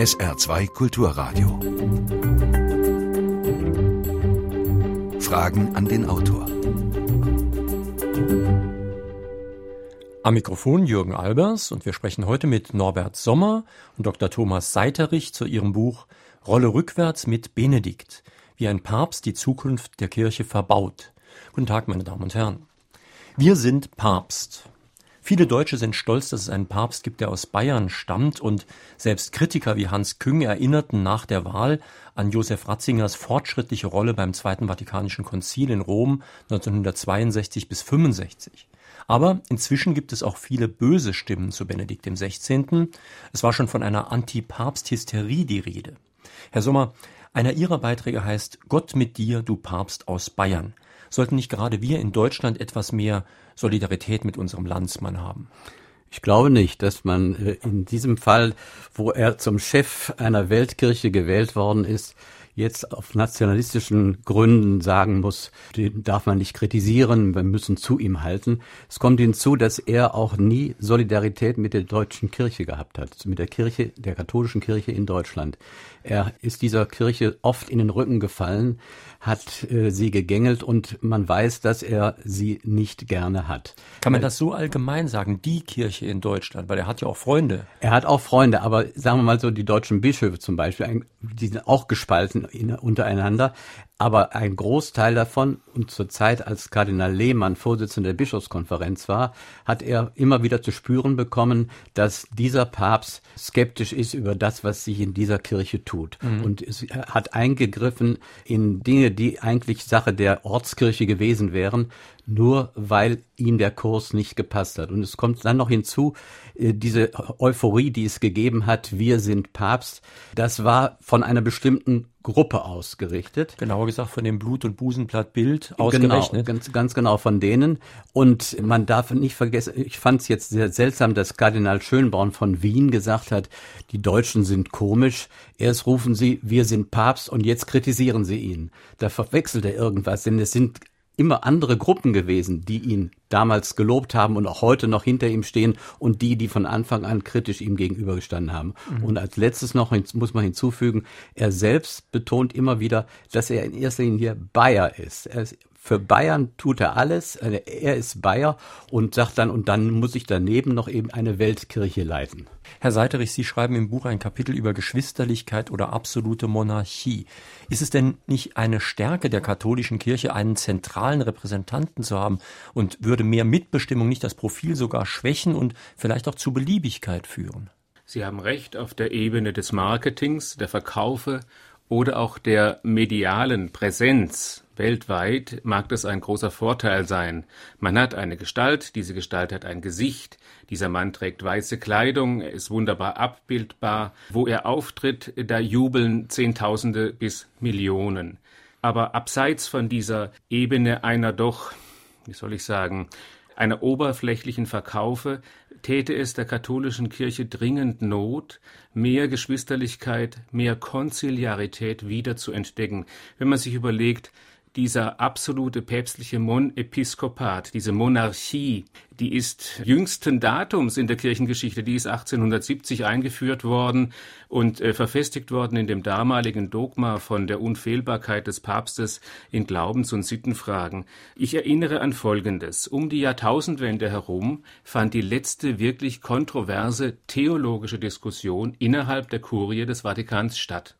SR2 Kulturradio. Fragen an den Autor. Am Mikrofon Jürgen Albers und wir sprechen heute mit Norbert Sommer und Dr. Thomas Seiterich zu ihrem Buch Rolle rückwärts mit Benedikt, wie ein Papst die Zukunft der Kirche verbaut. Guten Tag, meine Damen und Herren. Wir sind Papst. Viele Deutsche sind stolz, dass es einen Papst gibt, der aus Bayern stammt und selbst Kritiker wie Hans Küng erinnerten nach der Wahl an Josef Ratzingers fortschrittliche Rolle beim Zweiten Vatikanischen Konzil in Rom 1962 bis 65. Aber inzwischen gibt es auch viele böse Stimmen zu Benedikt XVI. Es war schon von einer Anti-Papst-Hysterie die Rede. Herr Sommer, einer Ihrer Beiträge heißt Gott mit dir, du Papst aus Bayern. Sollten nicht gerade wir in Deutschland etwas mehr Solidarität mit unserem Landsmann haben? Ich glaube nicht, dass man äh, in diesem Fall, wo er zum Chef einer Weltkirche gewählt worden ist, jetzt auf nationalistischen Gründen sagen muss, den darf man nicht kritisieren, wir müssen zu ihm halten. Es kommt hinzu, dass er auch nie Solidarität mit der deutschen Kirche gehabt hat, mit der Kirche, der katholischen Kirche in Deutschland. Er ist dieser Kirche oft in den Rücken gefallen, hat äh, sie gegängelt und man weiß, dass er sie nicht gerne hat. Kann man das so allgemein sagen, die Kirche in Deutschland, weil er hat ja auch Freunde. Er hat auch Freunde, aber sagen wir mal so, die deutschen Bischöfe zum Beispiel, die sind auch gespalten in, untereinander. Aber ein Großteil davon, und zur Zeit, als Kardinal Lehmann Vorsitzender der Bischofskonferenz war, hat er immer wieder zu spüren bekommen, dass dieser Papst skeptisch ist über das, was sich in dieser Kirche tut. Mhm. Und es hat eingegriffen in Dinge, die eigentlich Sache der Ortskirche gewesen wären, nur weil ihm der Kurs nicht gepasst hat. Und es kommt dann noch hinzu, äh, diese Euphorie, die es gegeben hat, wir sind Papst, das war von einer bestimmten Gruppe ausgerichtet. Genauer gesagt von dem Blut- und Busenblatt Bild ausgerechnet. Genau, ganz, ganz genau von denen. Und man darf nicht vergessen, ich fand es jetzt sehr seltsam, dass Kardinal Schönborn von Wien gesagt hat, die Deutschen sind komisch. Erst rufen sie, wir sind Papst und jetzt kritisieren sie ihn. Da verwechselt er irgendwas, denn es sind immer andere Gruppen gewesen, die ihn damals gelobt haben und auch heute noch hinter ihm stehen und die, die von Anfang an kritisch ihm gegenübergestanden haben. Mhm. Und als letztes noch muss man hinzufügen, er selbst betont immer wieder, dass er in erster Linie Bayer ist. Er ist für Bayern tut er alles. Er ist Bayer und sagt dann, und dann muss ich daneben noch eben eine Weltkirche leiten. Herr Seiterich, Sie schreiben im Buch ein Kapitel über Geschwisterlichkeit oder absolute Monarchie. Ist es denn nicht eine Stärke der katholischen Kirche, einen zentralen Repräsentanten zu haben? Und würde mehr Mitbestimmung nicht das Profil sogar schwächen und vielleicht auch zu Beliebigkeit führen? Sie haben recht, auf der Ebene des Marketings, der Verkaufe oder auch der medialen Präsenz weltweit mag das ein großer Vorteil sein. Man hat eine Gestalt, diese Gestalt hat ein Gesicht, dieser Mann trägt weiße Kleidung, er ist wunderbar abbildbar. Wo er auftritt, da jubeln Zehntausende bis Millionen. Aber abseits von dieser Ebene einer doch, wie soll ich sagen, einer oberflächlichen Verkaufe täte es der katholischen Kirche dringend Not, mehr Geschwisterlichkeit, mehr Konziliarität wieder zu entdecken. Wenn man sich überlegt, dieser absolute päpstliche Monepiskopat, diese Monarchie, die ist jüngsten Datums in der Kirchengeschichte, die ist 1870 eingeführt worden und äh, verfestigt worden in dem damaligen Dogma von der Unfehlbarkeit des Papstes in Glaubens- und Sittenfragen. Ich erinnere an Folgendes. Um die Jahrtausendwende herum fand die letzte wirklich kontroverse theologische Diskussion innerhalb der Kurie des Vatikans statt.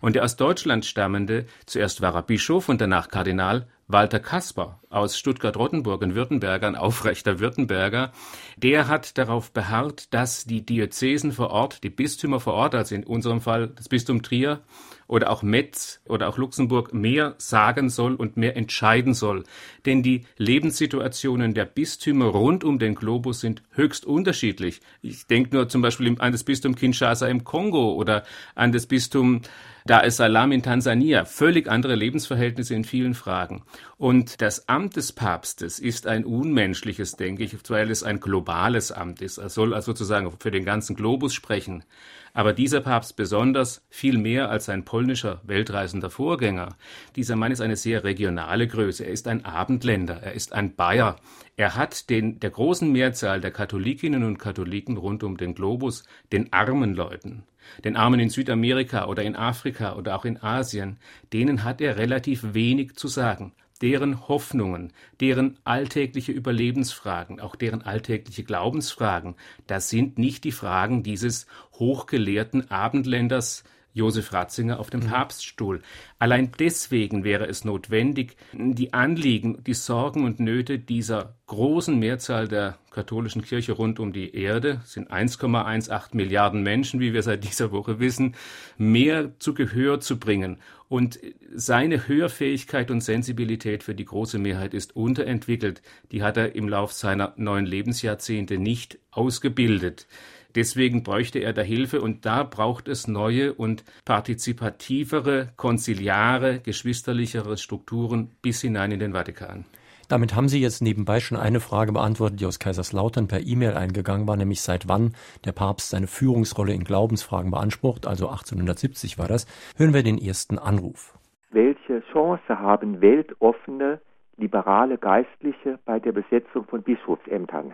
Und der aus Deutschland stammende, zuerst war er Bischof und danach Kardinal, Walter Kasper aus Stuttgart-Rottenburg, ein Württemberger, ein aufrechter Württemberger, der hat darauf beharrt, dass die Diözesen vor Ort, die Bistümer vor Ort, also in unserem Fall das Bistum Trier oder auch Metz oder auch Luxemburg, mehr sagen soll und mehr entscheiden soll. Denn die Lebenssituationen der Bistümer rund um den Globus sind höchst unterschiedlich. Ich denke nur zum Beispiel an das Bistum Kinshasa im Kongo oder an das Bistum Dar es Salaam in Tansania. Völlig andere Lebensverhältnisse in vielen Fragen. Und das Amt des Papstes ist ein unmenschliches, denke ich, weil es ein globales Amt ist. Er soll also sozusagen für den ganzen Globus sprechen. Aber dieser Papst besonders viel mehr als sein polnischer weltreisender Vorgänger. Dieser Mann ist eine sehr regionale Größe. Er ist ein Abendländer. Er ist ein Bayer. Er hat den, der großen Mehrzahl der Katholikinnen und Katholiken rund um den Globus, den armen Leuten, den Armen in Südamerika oder in Afrika oder auch in Asien, denen hat er relativ wenig zu sagen deren Hoffnungen, deren alltägliche Überlebensfragen, auch deren alltägliche Glaubensfragen, das sind nicht die Fragen dieses hochgelehrten Abendländers Josef Ratzinger auf dem mhm. Papststuhl. Allein deswegen wäre es notwendig, die Anliegen, die Sorgen und Nöte dieser großen Mehrzahl der katholischen Kirche rund um die Erde, sind 1,18 Milliarden Menschen, wie wir seit dieser Woche wissen, mehr zu Gehör zu bringen und seine Hörfähigkeit und Sensibilität für die große Mehrheit ist unterentwickelt. Die hat er im Lauf seiner neun Lebensjahrzehnte nicht ausgebildet. Deswegen bräuchte er da Hilfe und da braucht es neue und partizipativere, konziliare, geschwisterlichere Strukturen bis hinein in den Vatikan. Damit haben Sie jetzt nebenbei schon eine Frage beantwortet, die aus Kaiserslautern per E-Mail eingegangen war, nämlich seit wann der Papst seine Führungsrolle in Glaubensfragen beansprucht, also 1870 war das. Hören wir den ersten Anruf. Welche Chance haben weltoffene, liberale Geistliche bei der Besetzung von Bischofsämtern?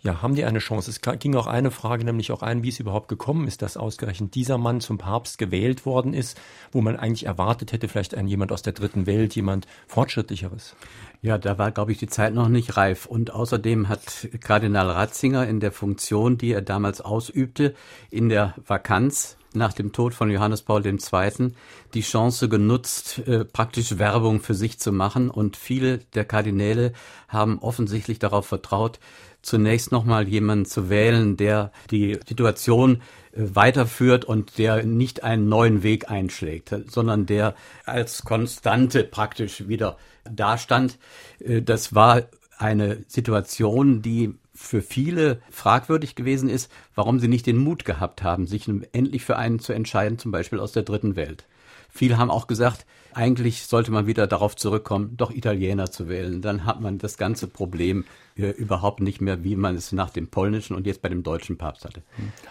Ja, haben die eine Chance? Es ging auch eine Frage nämlich auch ein, wie es überhaupt gekommen ist, dass ausgerechnet dieser Mann zum Papst gewählt worden ist, wo man eigentlich erwartet hätte, vielleicht ein jemand aus der dritten Welt, jemand fortschrittlicheres. Ja, da war, glaube ich, die Zeit noch nicht reif. Und außerdem hat Kardinal Ratzinger in der Funktion, die er damals ausübte, in der Vakanz nach dem Tod von Johannes Paul II. die Chance genutzt, äh, praktisch Werbung für sich zu machen. Und viele der Kardinäle haben offensichtlich darauf vertraut, zunächst nochmal jemanden zu wählen, der die Situation äh, weiterführt und der nicht einen neuen Weg einschlägt, sondern der als Konstante praktisch wieder dastand. Äh, das war eine Situation, die für viele fragwürdig gewesen ist, warum sie nicht den Mut gehabt haben, sich endlich für einen zu entscheiden, zum Beispiel aus der dritten Welt. Viele haben auch gesagt, eigentlich sollte man wieder darauf zurückkommen, doch Italiener zu wählen. Dann hat man das ganze Problem äh, überhaupt nicht mehr, wie man es nach dem polnischen und jetzt bei dem deutschen Papst hatte.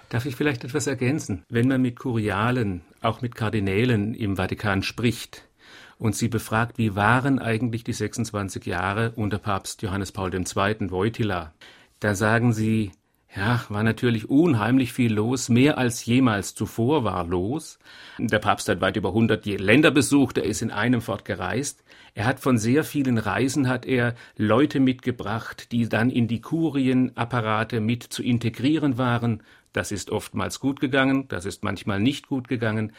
Darf ich vielleicht etwas ergänzen? Wenn man mit Kurialen, auch mit Kardinälen im Vatikan spricht, und sie befragt, wie waren eigentlich die 26 Jahre unter Papst Johannes Paul II. Wojtyla. Da sagen sie, ja, war natürlich unheimlich viel los, mehr als jemals zuvor war los. Der Papst hat weit über 100 Länder besucht, er ist in einem fort gereist. Er hat von sehr vielen Reisen hat er Leute mitgebracht, die dann in die Kurienapparate mit zu integrieren waren. Das ist oftmals gut gegangen, das ist manchmal nicht gut gegangen.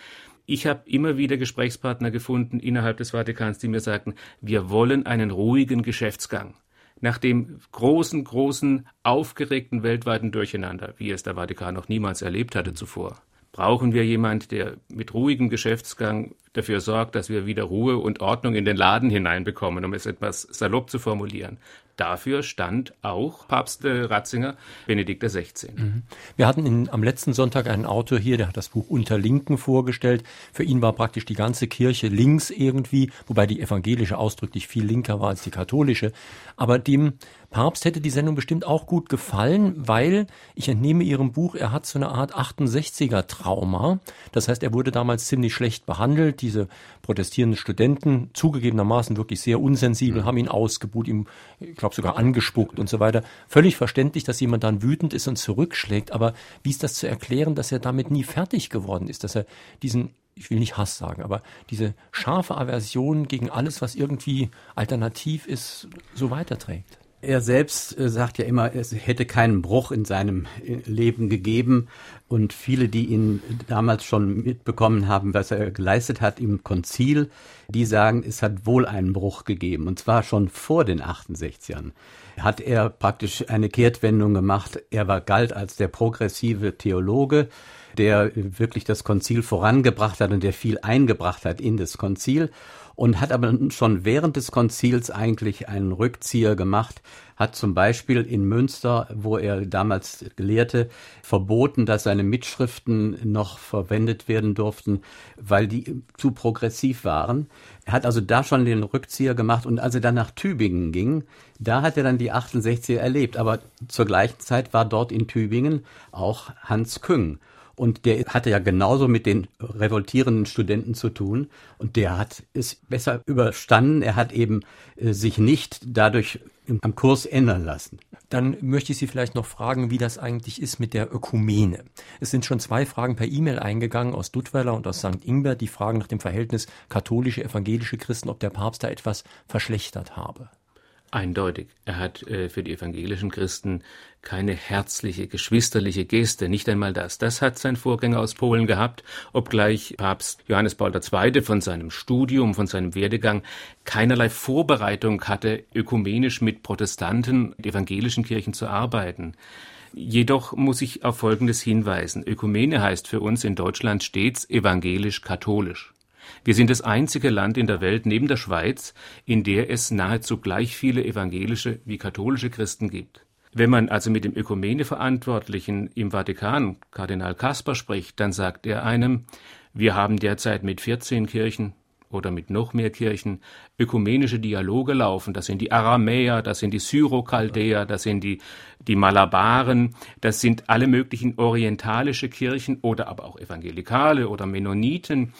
Ich habe immer wieder Gesprächspartner gefunden innerhalb des Vatikans, die mir sagten, wir wollen einen ruhigen Geschäftsgang nach dem großen, großen, aufgeregten weltweiten Durcheinander, wie es der Vatikan noch niemals erlebt hatte zuvor, brauchen wir jemand, der mit ruhigem Geschäftsgang dafür sorgt, dass wir wieder Ruhe und Ordnung in den Laden hineinbekommen, um es etwas salopp zu formulieren. Dafür stand auch Papst äh, Ratzinger, Benedikt XVI. Mhm. Wir hatten in, am letzten Sonntag einen Autor hier, der hat das Buch Unter Linken vorgestellt. Für ihn war praktisch die ganze Kirche links irgendwie, wobei die evangelische ausdrücklich viel linker war als die katholische. Aber dem Papst hätte die Sendung bestimmt auch gut gefallen, weil ich entnehme Ihrem Buch, er hat so eine Art 68er Trauma. Das heißt, er wurde damals ziemlich schlecht behandelt. Diese protestierenden Studenten, zugegebenermaßen wirklich sehr unsensibel, mhm. haben ihn ausgebuht, ihm, ich glaube, sogar angespuckt und so weiter. Völlig verständlich, dass jemand dann wütend ist und zurückschlägt. Aber wie ist das zu erklären, dass er damit nie fertig geworden ist, dass er diesen ich will nicht Hass sagen, aber diese scharfe Aversion gegen alles, was irgendwie alternativ ist, so weiterträgt. Er selbst äh, sagt ja immer, es hätte keinen Bruch in seinem äh, Leben gegeben. Und viele, die ihn damals schon mitbekommen haben, was er geleistet hat im Konzil, die sagen, es hat wohl einen Bruch gegeben. Und zwar schon vor den 68ern hat er praktisch eine Kehrtwendung gemacht. Er war galt als der progressive Theologe, der wirklich das Konzil vorangebracht hat und der viel eingebracht hat in das Konzil. Und hat aber schon während des Konzils eigentlich einen Rückzieher gemacht, hat zum Beispiel in Münster, wo er damals gelehrte, verboten, dass seine Mitschriften noch verwendet werden durften, weil die zu progressiv waren. Er hat also da schon den Rückzieher gemacht und als er dann nach Tübingen ging, da hat er dann die 68er erlebt. Aber zur gleichen Zeit war dort in Tübingen auch Hans Küng. Und der hatte ja genauso mit den revoltierenden Studenten zu tun. Und der hat es besser überstanden. Er hat eben äh, sich nicht dadurch am Kurs ändern lassen. Dann möchte ich Sie vielleicht noch fragen, wie das eigentlich ist mit der Ökumene. Es sind schon zwei Fragen per E-Mail eingegangen aus Duttweiler und aus St. Ingbert, die fragen nach dem Verhältnis katholische, evangelische Christen, ob der Papst da etwas verschlechtert habe. Eindeutig. Er hat äh, für die evangelischen Christen keine herzliche, geschwisterliche Geste, nicht einmal das. Das hat sein Vorgänger aus Polen gehabt, obgleich Papst Johannes Paul II. von seinem Studium, von seinem Werdegang keinerlei Vorbereitung hatte, ökumenisch mit Protestanten und evangelischen Kirchen zu arbeiten. Jedoch muss ich auf Folgendes hinweisen. Ökumene heißt für uns in Deutschland stets evangelisch-katholisch. Wir sind das einzige Land in der Welt neben der Schweiz, in der es nahezu gleich viele evangelische wie katholische Christen gibt. Wenn man also mit dem Ökumene-Verantwortlichen im Vatikan, Kardinal Kasper, spricht, dann sagt er einem, wir haben derzeit mit 14 Kirchen oder mit noch mehr Kirchen ökumenische Dialoge laufen. Das sind die Aramäer, das sind die Syrochaldäer, das sind die, die Malabaren, das sind alle möglichen orientalische Kirchen oder aber auch Evangelikale oder Mennoniten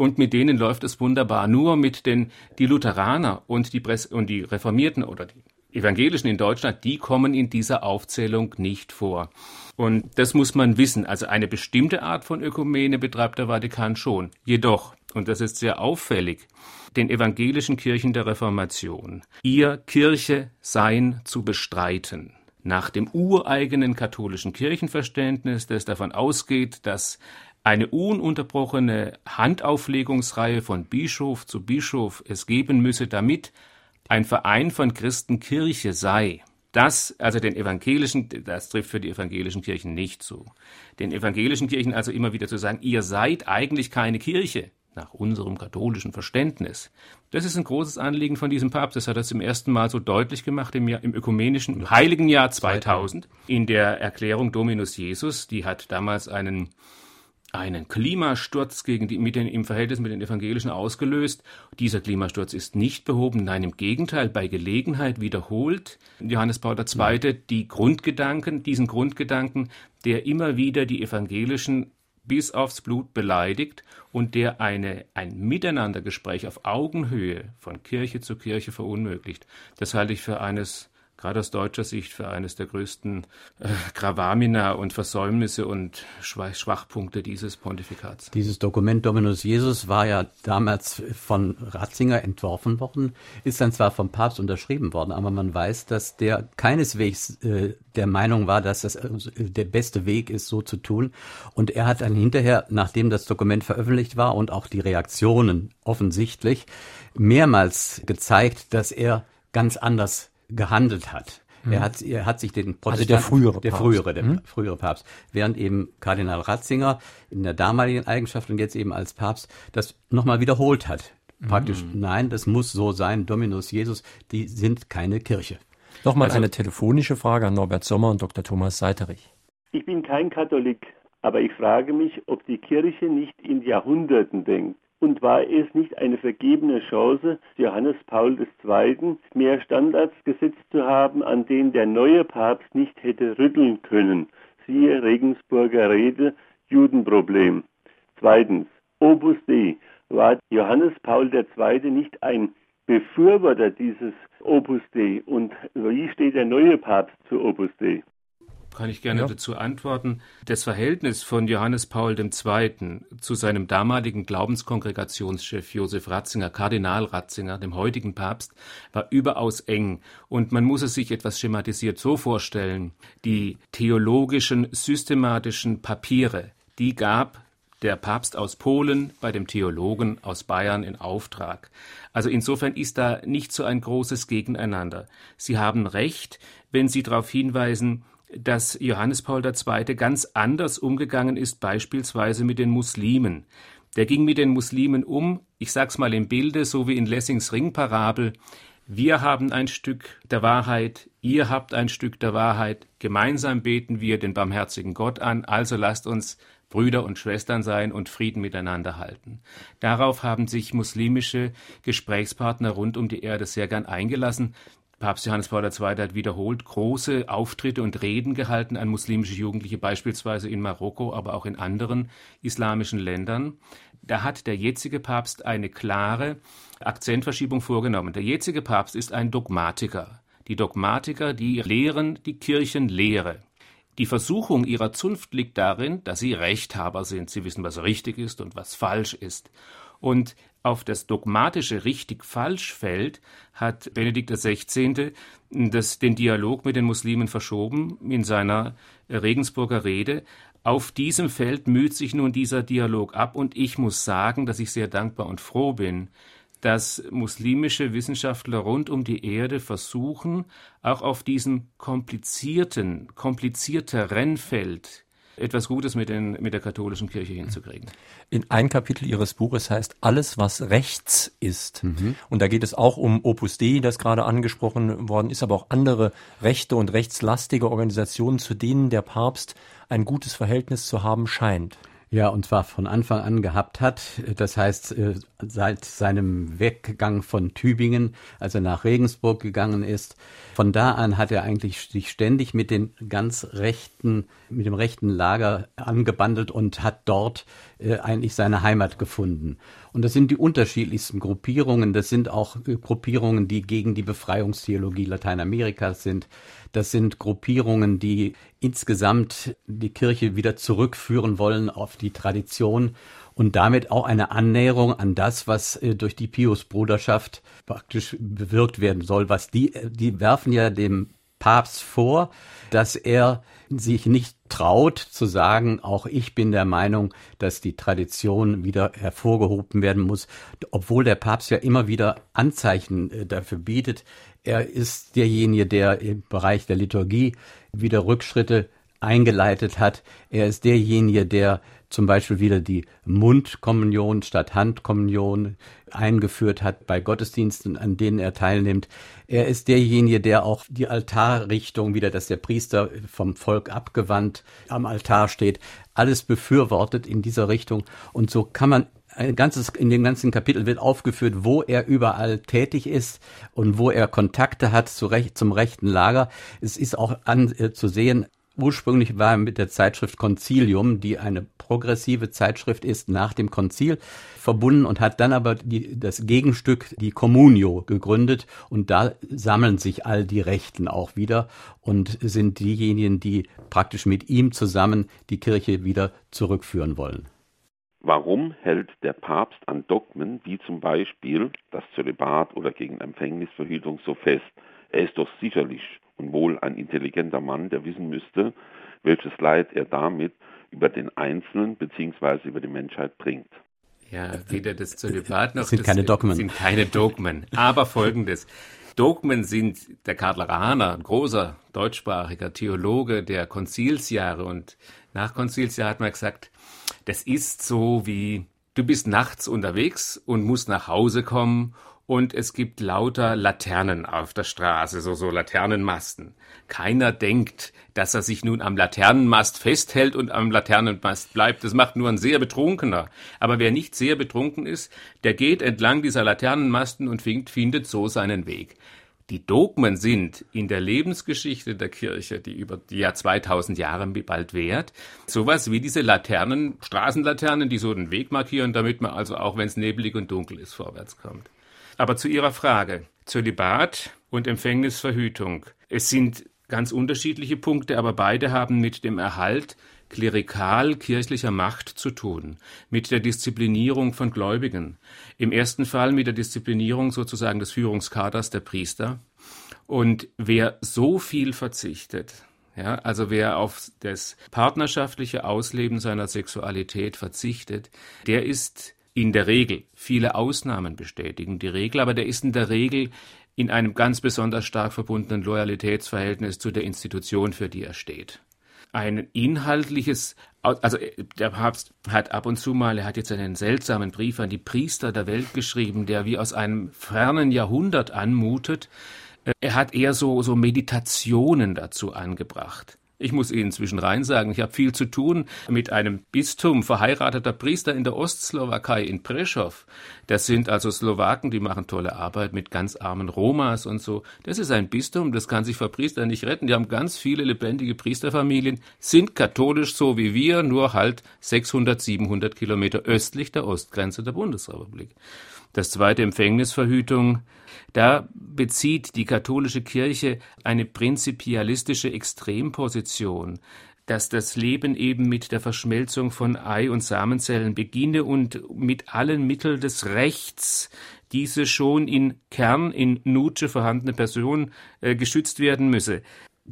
und mit denen läuft es wunderbar. Nur mit den die Lutheraner und die Press und die Reformierten oder die Evangelischen in Deutschland, die kommen in dieser Aufzählung nicht vor. Und das muss man wissen. Also eine bestimmte Art von Ökumene betreibt der Vatikan schon. Jedoch, und das ist sehr auffällig, den evangelischen Kirchen der Reformation, ihr Kirche sein zu bestreiten nach dem ureigenen katholischen Kirchenverständnis, das davon ausgeht, dass eine ununterbrochene Handauflegungsreihe von Bischof zu Bischof es geben müsse, damit ein Verein von Christenkirche sei. Das, also den evangelischen, das trifft für die evangelischen Kirchen nicht zu. Den evangelischen Kirchen also immer wieder zu sagen, ihr seid eigentlich keine Kirche, nach unserem katholischen Verständnis. Das ist ein großes Anliegen von diesem Papst. Das hat er zum ersten Mal so deutlich gemacht im, Jahr, im ökumenischen im Heiligen Jahr 2000 in der Erklärung Dominus Jesus. Die hat damals einen einen Klimasturz gegen die, mit den, im Verhältnis mit den Evangelischen ausgelöst. Dieser Klimasturz ist nicht behoben, nein, im Gegenteil, bei Gelegenheit wiederholt Johannes Paul II. die Grundgedanken, diesen Grundgedanken, der immer wieder die Evangelischen bis aufs Blut beleidigt und der eine, ein Miteinandergespräch auf Augenhöhe von Kirche zu Kirche verunmöglicht. Das halte ich für eines gerade aus deutscher Sicht für eines der größten äh, Gravamina und Versäumnisse und Schwachpunkte dieses Pontifikats. Dieses Dokument Dominus Jesus war ja damals von Ratzinger entworfen worden, ist dann zwar vom Papst unterschrieben worden, aber man weiß, dass der keineswegs äh, der Meinung war, dass das äh, der beste Weg ist, so zu tun. Und er hat dann hinterher, nachdem das Dokument veröffentlicht war und auch die Reaktionen offensichtlich, mehrmals gezeigt, dass er ganz anders gehandelt hat. Mhm. Er hat, er hat sich den Protestanten, also der frühere der frühere, der mhm. frühere Papst, während eben Kardinal Ratzinger in der damaligen Eigenschaft und jetzt eben als Papst das nochmal wiederholt hat. Praktisch, mhm. nein, das muss so sein. Dominus Jesus, die sind keine Kirche. Nochmal also, eine telefonische Frage an Norbert Sommer und Dr. Thomas Seiterich. Ich bin kein Katholik, aber ich frage mich, ob die Kirche nicht in Jahrhunderten denkt. Und war es nicht eine vergebene Chance, Johannes Paul II. mehr Standards gesetzt zu haben, an denen der neue Papst nicht hätte rütteln können? Siehe Regensburger Rede, Judenproblem. Zweitens, Opus Dei. War Johannes Paul II. nicht ein Befürworter dieses Opus Dei? Und wie steht der neue Papst zu Opus Dei? Kann ich gerne ja. dazu antworten. Das Verhältnis von Johannes Paul II. zu seinem damaligen Glaubenskongregationschef Josef Ratzinger, Kardinal Ratzinger, dem heutigen Papst, war überaus eng. Und man muss es sich etwas schematisiert so vorstellen. Die theologischen, systematischen Papiere, die gab der Papst aus Polen bei dem Theologen aus Bayern in Auftrag. Also insofern ist da nicht so ein großes Gegeneinander. Sie haben recht, wenn Sie darauf hinweisen, dass Johannes Paul II. ganz anders umgegangen ist, beispielsweise mit den Muslimen. Der ging mit den Muslimen um ich sag's mal im Bilde, so wie in Lessings Ringparabel, wir haben ein Stück der Wahrheit, ihr habt ein Stück der Wahrheit, gemeinsam beten wir den barmherzigen Gott an, also lasst uns Brüder und Schwestern sein und Frieden miteinander halten. Darauf haben sich muslimische Gesprächspartner rund um die Erde sehr gern eingelassen. Papst Johannes Paul II. hat wiederholt große Auftritte und Reden gehalten an muslimische Jugendliche, beispielsweise in Marokko, aber auch in anderen islamischen Ländern. Da hat der jetzige Papst eine klare Akzentverschiebung vorgenommen. Der jetzige Papst ist ein Dogmatiker. Die Dogmatiker, die lehren die Kirchenlehre. Die Versuchung ihrer Zunft liegt darin, dass sie Rechthaber sind. Sie wissen, was richtig ist und was falsch ist. Und auf das dogmatische richtig-falsch-Feld hat Benedikt XVI. Das, den Dialog mit den Muslimen verschoben in seiner Regensburger Rede. Auf diesem Feld müht sich nun dieser Dialog ab und ich muss sagen, dass ich sehr dankbar und froh bin, dass muslimische Wissenschaftler rund um die Erde versuchen, auch auf diesem komplizierten, komplizierteren Feld etwas Gutes mit, den, mit der katholischen Kirche hinzukriegen. In ein Kapitel Ihres Buches heißt Alles, was rechts ist. Mhm. Und da geht es auch um Opus Dei, das gerade angesprochen worden ist, aber auch andere rechte und rechtslastige Organisationen, zu denen der Papst ein gutes Verhältnis zu haben scheint. Ja, und zwar von Anfang an gehabt hat. Das heißt, äh, seit seinem Weggang von Tübingen, als er nach Regensburg gegangen ist, von da an hat er eigentlich sich ständig mit den ganz rechten, mit dem rechten Lager angebandelt und hat dort äh, eigentlich seine Heimat gefunden. Und das sind die unterschiedlichsten Gruppierungen. Das sind auch äh, Gruppierungen, die gegen die Befreiungstheologie Lateinamerikas sind. Das sind Gruppierungen, die insgesamt die Kirche wieder zurückführen wollen auf die Tradition und damit auch eine Annäherung an das, was äh, durch die Pius-Bruderschaft praktisch bewirkt werden soll. Was die, äh, die werfen ja dem Papst vor, dass er sich nicht traut zu sagen, auch ich bin der Meinung, dass die Tradition wieder hervorgehoben werden muss, obwohl der Papst ja immer wieder Anzeichen äh, dafür bietet. Er ist derjenige, der im Bereich der Liturgie wieder Rückschritte eingeleitet hat. Er ist derjenige, der zum Beispiel wieder die Mundkommunion statt Handkommunion eingeführt hat bei Gottesdiensten, an denen er teilnimmt. Er ist derjenige, der auch die Altarrichtung wieder, dass der Priester vom Volk abgewandt am Altar steht, alles befürwortet in dieser Richtung. Und so kann man ein ganzes, in dem ganzen Kapitel wird aufgeführt, wo er überall tätig ist und wo er Kontakte hat zu recht, zum rechten Lager. Es ist auch an, äh, zu sehen, Ursprünglich war er mit der Zeitschrift Concilium, die eine progressive Zeitschrift ist, nach dem Konzil verbunden und hat dann aber die, das Gegenstück, die Communio, gegründet. Und da sammeln sich all die Rechten auch wieder und sind diejenigen, die praktisch mit ihm zusammen die Kirche wieder zurückführen wollen. Warum hält der Papst an Dogmen wie zum Beispiel das Zölibat oder gegen Empfängnisverhütung so fest? Er ist doch sicherlich und wohl ein intelligenter Mann, der wissen müsste, welches Leid er damit über den Einzelnen bzw. über die Menschheit bringt. Ja, weder das Zölibat noch das sind keine Dogmen. sind keine Dogmen. Aber folgendes. Dogmen sind der Karl Rahner, ein großer deutschsprachiger Theologe der Konzilsjahre und nach Konzilsjahr hat man gesagt, das ist so wie du bist nachts unterwegs und musst nach Hause kommen und es gibt lauter Laternen auf der Straße, so, so Laternenmasten. Keiner denkt, dass er sich nun am Laternenmast festhält und am Laternenmast bleibt. Das macht nur ein sehr Betrunkener. Aber wer nicht sehr betrunken ist, der geht entlang dieser Laternenmasten und findet so seinen Weg. Die Dogmen sind in der Lebensgeschichte der Kirche, die über die ja 2000 Jahre bald währt, sowas wie diese Laternen, Straßenlaternen, die so den Weg markieren, damit man also auch, wenn es nebelig und dunkel ist, vorwärts kommt. Aber zu Ihrer Frage. Zölibat und Empfängnisverhütung. Es sind ganz unterschiedliche Punkte, aber beide haben mit dem Erhalt klerikal-kirchlicher Macht zu tun, mit der Disziplinierung von Gläubigen. Im ersten Fall mit der Disziplinierung sozusagen des Führungskaders der Priester. Und wer so viel verzichtet, ja, also wer auf das partnerschaftliche Ausleben seiner Sexualität verzichtet, der ist in der Regel, viele Ausnahmen bestätigen die Regel, aber der ist in der Regel in einem ganz besonders stark verbundenen Loyalitätsverhältnis zu der Institution, für die er steht. Ein inhaltliches also der Papst hat ab und zu mal, er hat jetzt einen seltsamen Brief an die Priester der Welt geschrieben, der wie aus einem fernen Jahrhundert anmutet. Er hat eher so, so Meditationen dazu angebracht. Ich muss Ihnen zwischenrein sagen, ich habe viel zu tun mit einem Bistum verheirateter Priester in der Ostslowakei in Preschow. Das sind also Slowaken, die machen tolle Arbeit mit ganz armen Romas und so. Das ist ein Bistum, das kann sich vor Priestern nicht retten. Die haben ganz viele lebendige Priesterfamilien, sind katholisch so wie wir, nur halt 600, 700 Kilometer östlich der Ostgrenze der Bundesrepublik. Das zweite Empfängnisverhütung. Da bezieht die katholische Kirche eine prinzipialistische Extremposition, dass das Leben eben mit der Verschmelzung von Ei- und Samenzellen beginne und mit allen Mitteln des Rechts diese schon in Kern, in Nutsche vorhandene Person äh, geschützt werden müsse.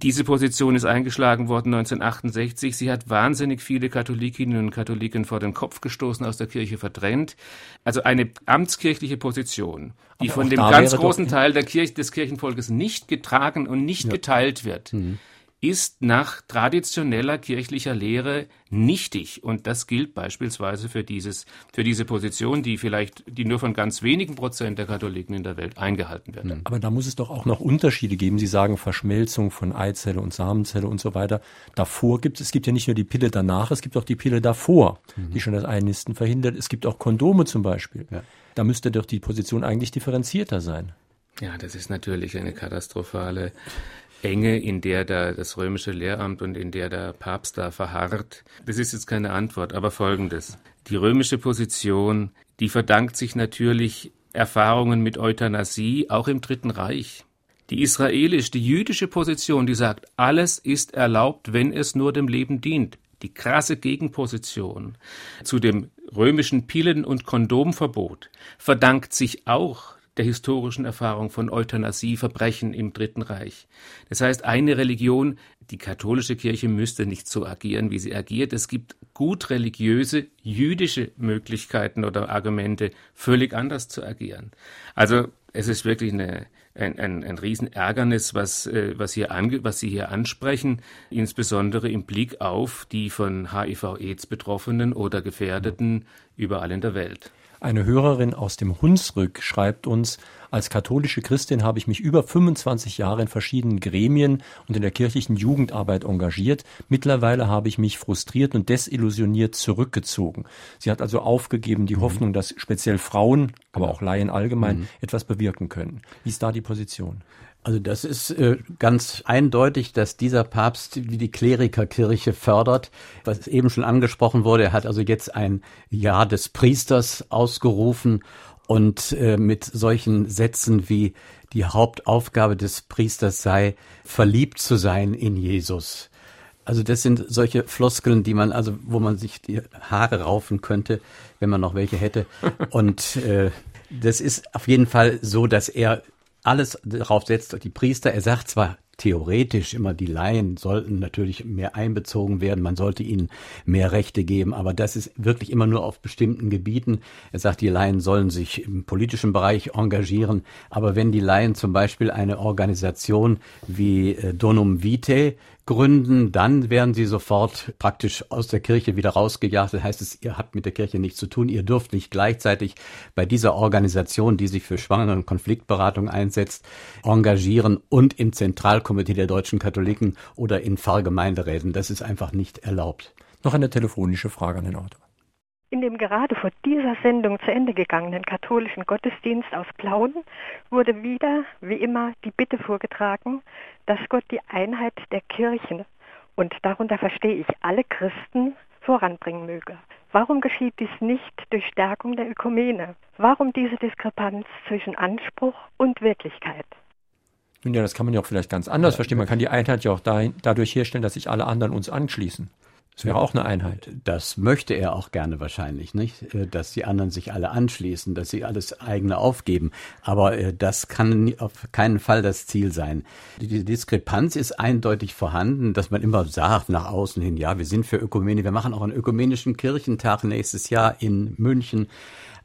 Diese Position ist eingeschlagen worden 1968. Sie hat wahnsinnig viele Katholikinnen und Katholiken vor den Kopf gestoßen, aus der Kirche verdrängt. Also eine amtskirchliche Position, die Aber von dem ganz großen Teil der Kirche, des Kirchenvolkes nicht getragen und nicht ja. geteilt wird. Mhm ist nach traditioneller kirchlicher Lehre nichtig. Und das gilt beispielsweise für dieses, für diese Position, die vielleicht, die nur von ganz wenigen Prozent der Katholiken in der Welt eingehalten wird. Hm. Aber da muss es doch auch noch Unterschiede geben. Sie sagen Verschmelzung von Eizelle und Samenzelle und so weiter. Davor gibt es, es gibt ja nicht nur die Pille danach, es gibt auch die Pille davor, mhm. die schon das Einnisten verhindert. Es gibt auch Kondome zum Beispiel. Ja. Da müsste doch die Position eigentlich differenzierter sein. Ja, das ist natürlich eine katastrophale Enge, in der da das römische Lehramt und in der der Papst da verharrt. Das ist jetzt keine Antwort, aber folgendes. Die römische Position, die verdankt sich natürlich Erfahrungen mit Euthanasie, auch im Dritten Reich. Die israelisch, die jüdische Position, die sagt, alles ist erlaubt, wenn es nur dem Leben dient. Die krasse Gegenposition zu dem römischen Pillen- und Kondomverbot verdankt sich auch der historischen Erfahrung von Euthanasie-Verbrechen im Dritten Reich. Das heißt, eine Religion, die katholische Kirche müsste nicht so agieren, wie sie agiert. Es gibt gut religiöse, jüdische Möglichkeiten oder Argumente, völlig anders zu agieren. Also es ist wirklich eine, ein, ein, ein Riesenärgernis, was, äh, was, hier ange, was Sie hier ansprechen, insbesondere im Blick auf die von HIV-Aids Betroffenen oder Gefährdeten überall in der Welt. Eine Hörerin aus dem Hunsrück schreibt uns, als katholische Christin habe ich mich über 25 Jahre in verschiedenen Gremien und in der kirchlichen Jugendarbeit engagiert. Mittlerweile habe ich mich frustriert und desillusioniert zurückgezogen. Sie hat also aufgegeben die mhm. Hoffnung, dass speziell Frauen, aber auch Laien allgemein, mhm. etwas bewirken können. Wie ist da die Position? Also das ist äh, ganz eindeutig, dass dieser Papst die Klerikerkirche fördert. Was eben schon angesprochen wurde, er hat also jetzt ein Jahr des Priesters ausgerufen und äh, mit solchen Sätzen wie die Hauptaufgabe des Priesters sei, verliebt zu sein in Jesus. Also das sind solche Floskeln, die man, also wo man sich die Haare raufen könnte, wenn man noch welche hätte. Und äh, das ist auf jeden Fall so, dass er alles darauf setzt, die Priester, er sagt zwar theoretisch immer, die Laien sollten natürlich mehr einbezogen werden, man sollte ihnen mehr Rechte geben, aber das ist wirklich immer nur auf bestimmten Gebieten. Er sagt, die Laien sollen sich im politischen Bereich engagieren, aber wenn die Laien zum Beispiel eine Organisation wie äh, Donum Vitae gründen, dann werden sie sofort praktisch aus der Kirche wieder rausgejagt. Das heißt ihr habt mit der Kirche nichts zu tun. Ihr dürft nicht gleichzeitig bei dieser Organisation, die sich für Schwangeren- und Konfliktberatung einsetzt, engagieren und im Zentralkomitee der deutschen Katholiken oder in Pfarrgemeinderäten. Das ist einfach nicht erlaubt. Noch eine telefonische Frage an den Autor. In dem gerade vor dieser Sendung zu Ende gegangenen katholischen Gottesdienst aus Plauen wurde wieder, wie immer, die Bitte vorgetragen, dass Gott die Einheit der Kirchen, und darunter verstehe ich alle Christen, voranbringen möge. Warum geschieht dies nicht durch Stärkung der Ökumene? Warum diese Diskrepanz zwischen Anspruch und Wirklichkeit? Nun ja, das kann man ja auch vielleicht ganz anders verstehen. Man kann die Einheit ja auch dadurch herstellen, dass sich alle anderen uns anschließen. Das wäre auch eine Einheit. Das möchte er auch gerne wahrscheinlich, nicht? Äh, dass die anderen sich alle anschließen, dass sie alles eigene aufgeben. Aber äh, das kann auf keinen Fall das Ziel sein. Die Diskrepanz ist eindeutig vorhanden, dass man immer sagt nach außen hin, ja, wir sind für Ökumene, wir machen auch einen ökumenischen Kirchentag nächstes Jahr in München.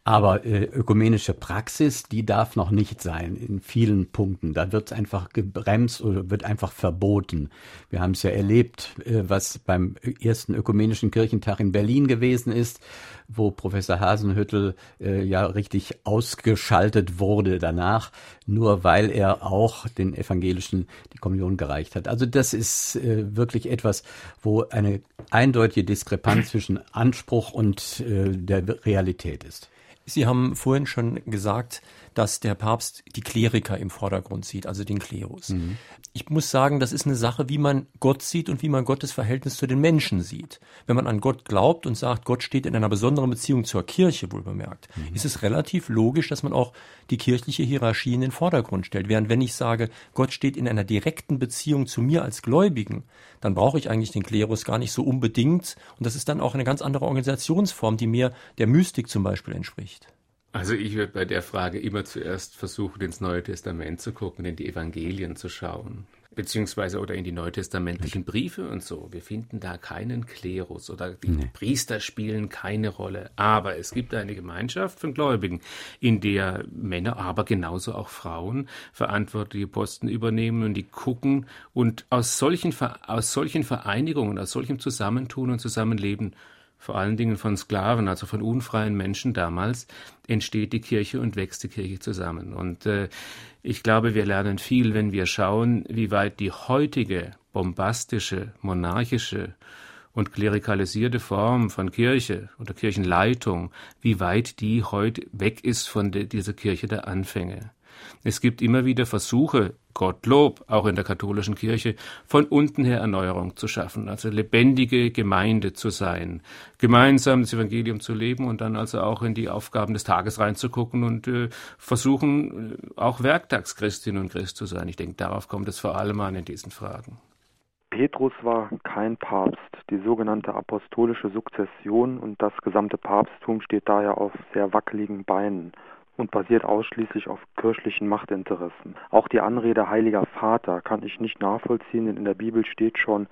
Aber äh, ökumenische Praxis, die darf noch nicht sein in vielen Punkten. Da wird einfach gebremst oder wird einfach verboten. Wir haben es ja erlebt, äh, was beim ersten ökumenischen Kirchentag in Berlin gewesen ist, wo Professor Hasenhüttel äh, ja richtig ausgeschaltet wurde danach, nur weil er auch den Evangelischen die Kommunion gereicht hat. Also das ist äh, wirklich etwas, wo eine eindeutige Diskrepanz zwischen Anspruch und äh, der Realität ist. Sie haben vorhin schon gesagt, dass der Papst die Kleriker im Vordergrund sieht, also den Klerus. Mhm. Ich muss sagen, das ist eine Sache, wie man Gott sieht und wie man Gottes Verhältnis zu den Menschen sieht. Wenn man an Gott glaubt und sagt, Gott steht in einer besonderen Beziehung zur Kirche, wohl bemerkt, mhm. ist es relativ logisch, dass man auch die kirchliche Hierarchie in den Vordergrund stellt. Während wenn ich sage, Gott steht in einer direkten Beziehung zu mir als Gläubigen, dann brauche ich eigentlich den Klerus gar nicht so unbedingt. Und das ist dann auch eine ganz andere Organisationsform, die mir der Mystik zum Beispiel entspricht. Also ich würde bei der Frage immer zuerst versuchen, ins Neue Testament zu gucken, in die Evangelien zu schauen, beziehungsweise oder in die neutestamentlichen Briefe und so. Wir finden da keinen Klerus oder die nee. Priester spielen keine Rolle. Aber es gibt eine Gemeinschaft von Gläubigen, in der Männer, aber genauso auch Frauen verantwortliche Posten übernehmen und die gucken und aus solchen, aus solchen Vereinigungen, aus solchem Zusammentun und Zusammenleben vor allen Dingen von Sklaven, also von unfreien Menschen damals, entsteht die Kirche und wächst die Kirche zusammen. Und äh, ich glaube, wir lernen viel, wenn wir schauen, wie weit die heutige bombastische, monarchische und klerikalisierte Form von Kirche oder Kirchenleitung, wie weit die heute weg ist von de, dieser Kirche der Anfänge. Es gibt immer wieder Versuche, Gottlob, auch in der katholischen Kirche, von unten her Erneuerung zu schaffen, also lebendige Gemeinde zu sein, gemeinsam das Evangelium zu leben und dann also auch in die Aufgaben des Tages reinzugucken und äh, versuchen, äh, auch Werktagschristinnen und Christ zu sein. Ich denke, darauf kommt es vor allem an in diesen Fragen. Petrus war kein Papst. Die sogenannte apostolische Sukzession und das gesamte Papsttum steht daher auf sehr wackeligen Beinen und basiert ausschließlich auf kirchlichen Machtinteressen. Auch die Anrede Heiliger Vater kann ich nicht nachvollziehen, denn in der Bibel steht schon,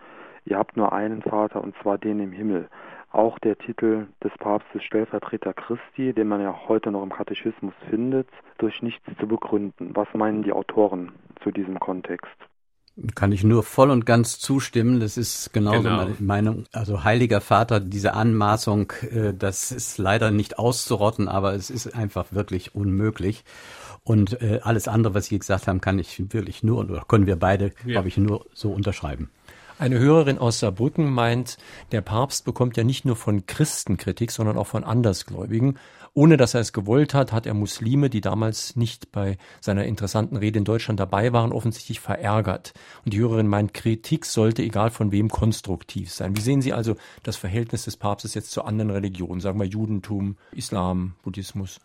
ihr habt nur einen Vater und zwar den im Himmel. Auch der Titel des Papstes Stellvertreter Christi, den man ja heute noch im Katechismus findet, durch nichts zu begründen. Was meinen die Autoren zu diesem Kontext? Kann ich nur voll und ganz zustimmen. Das ist genauso genau. meine Meinung. Also Heiliger Vater, diese Anmaßung, äh, das ist leider nicht auszurotten, aber es ist einfach wirklich unmöglich. Und äh, alles andere, was Sie gesagt haben, kann ich wirklich nur, oder können wir beide, ja. glaube ich, nur so unterschreiben. Eine Hörerin aus Saarbrücken meint, der Papst bekommt ja nicht nur von Christen Kritik, sondern auch von Andersgläubigen. Ohne dass er es gewollt hat, hat er Muslime, die damals nicht bei seiner interessanten Rede in Deutschland dabei waren, offensichtlich verärgert. Und die Hörerin meint, Kritik sollte egal von wem konstruktiv sein. Wie sehen Sie also das Verhältnis des Papstes jetzt zu anderen Religionen, sagen wir Judentum, Islam, Buddhismus?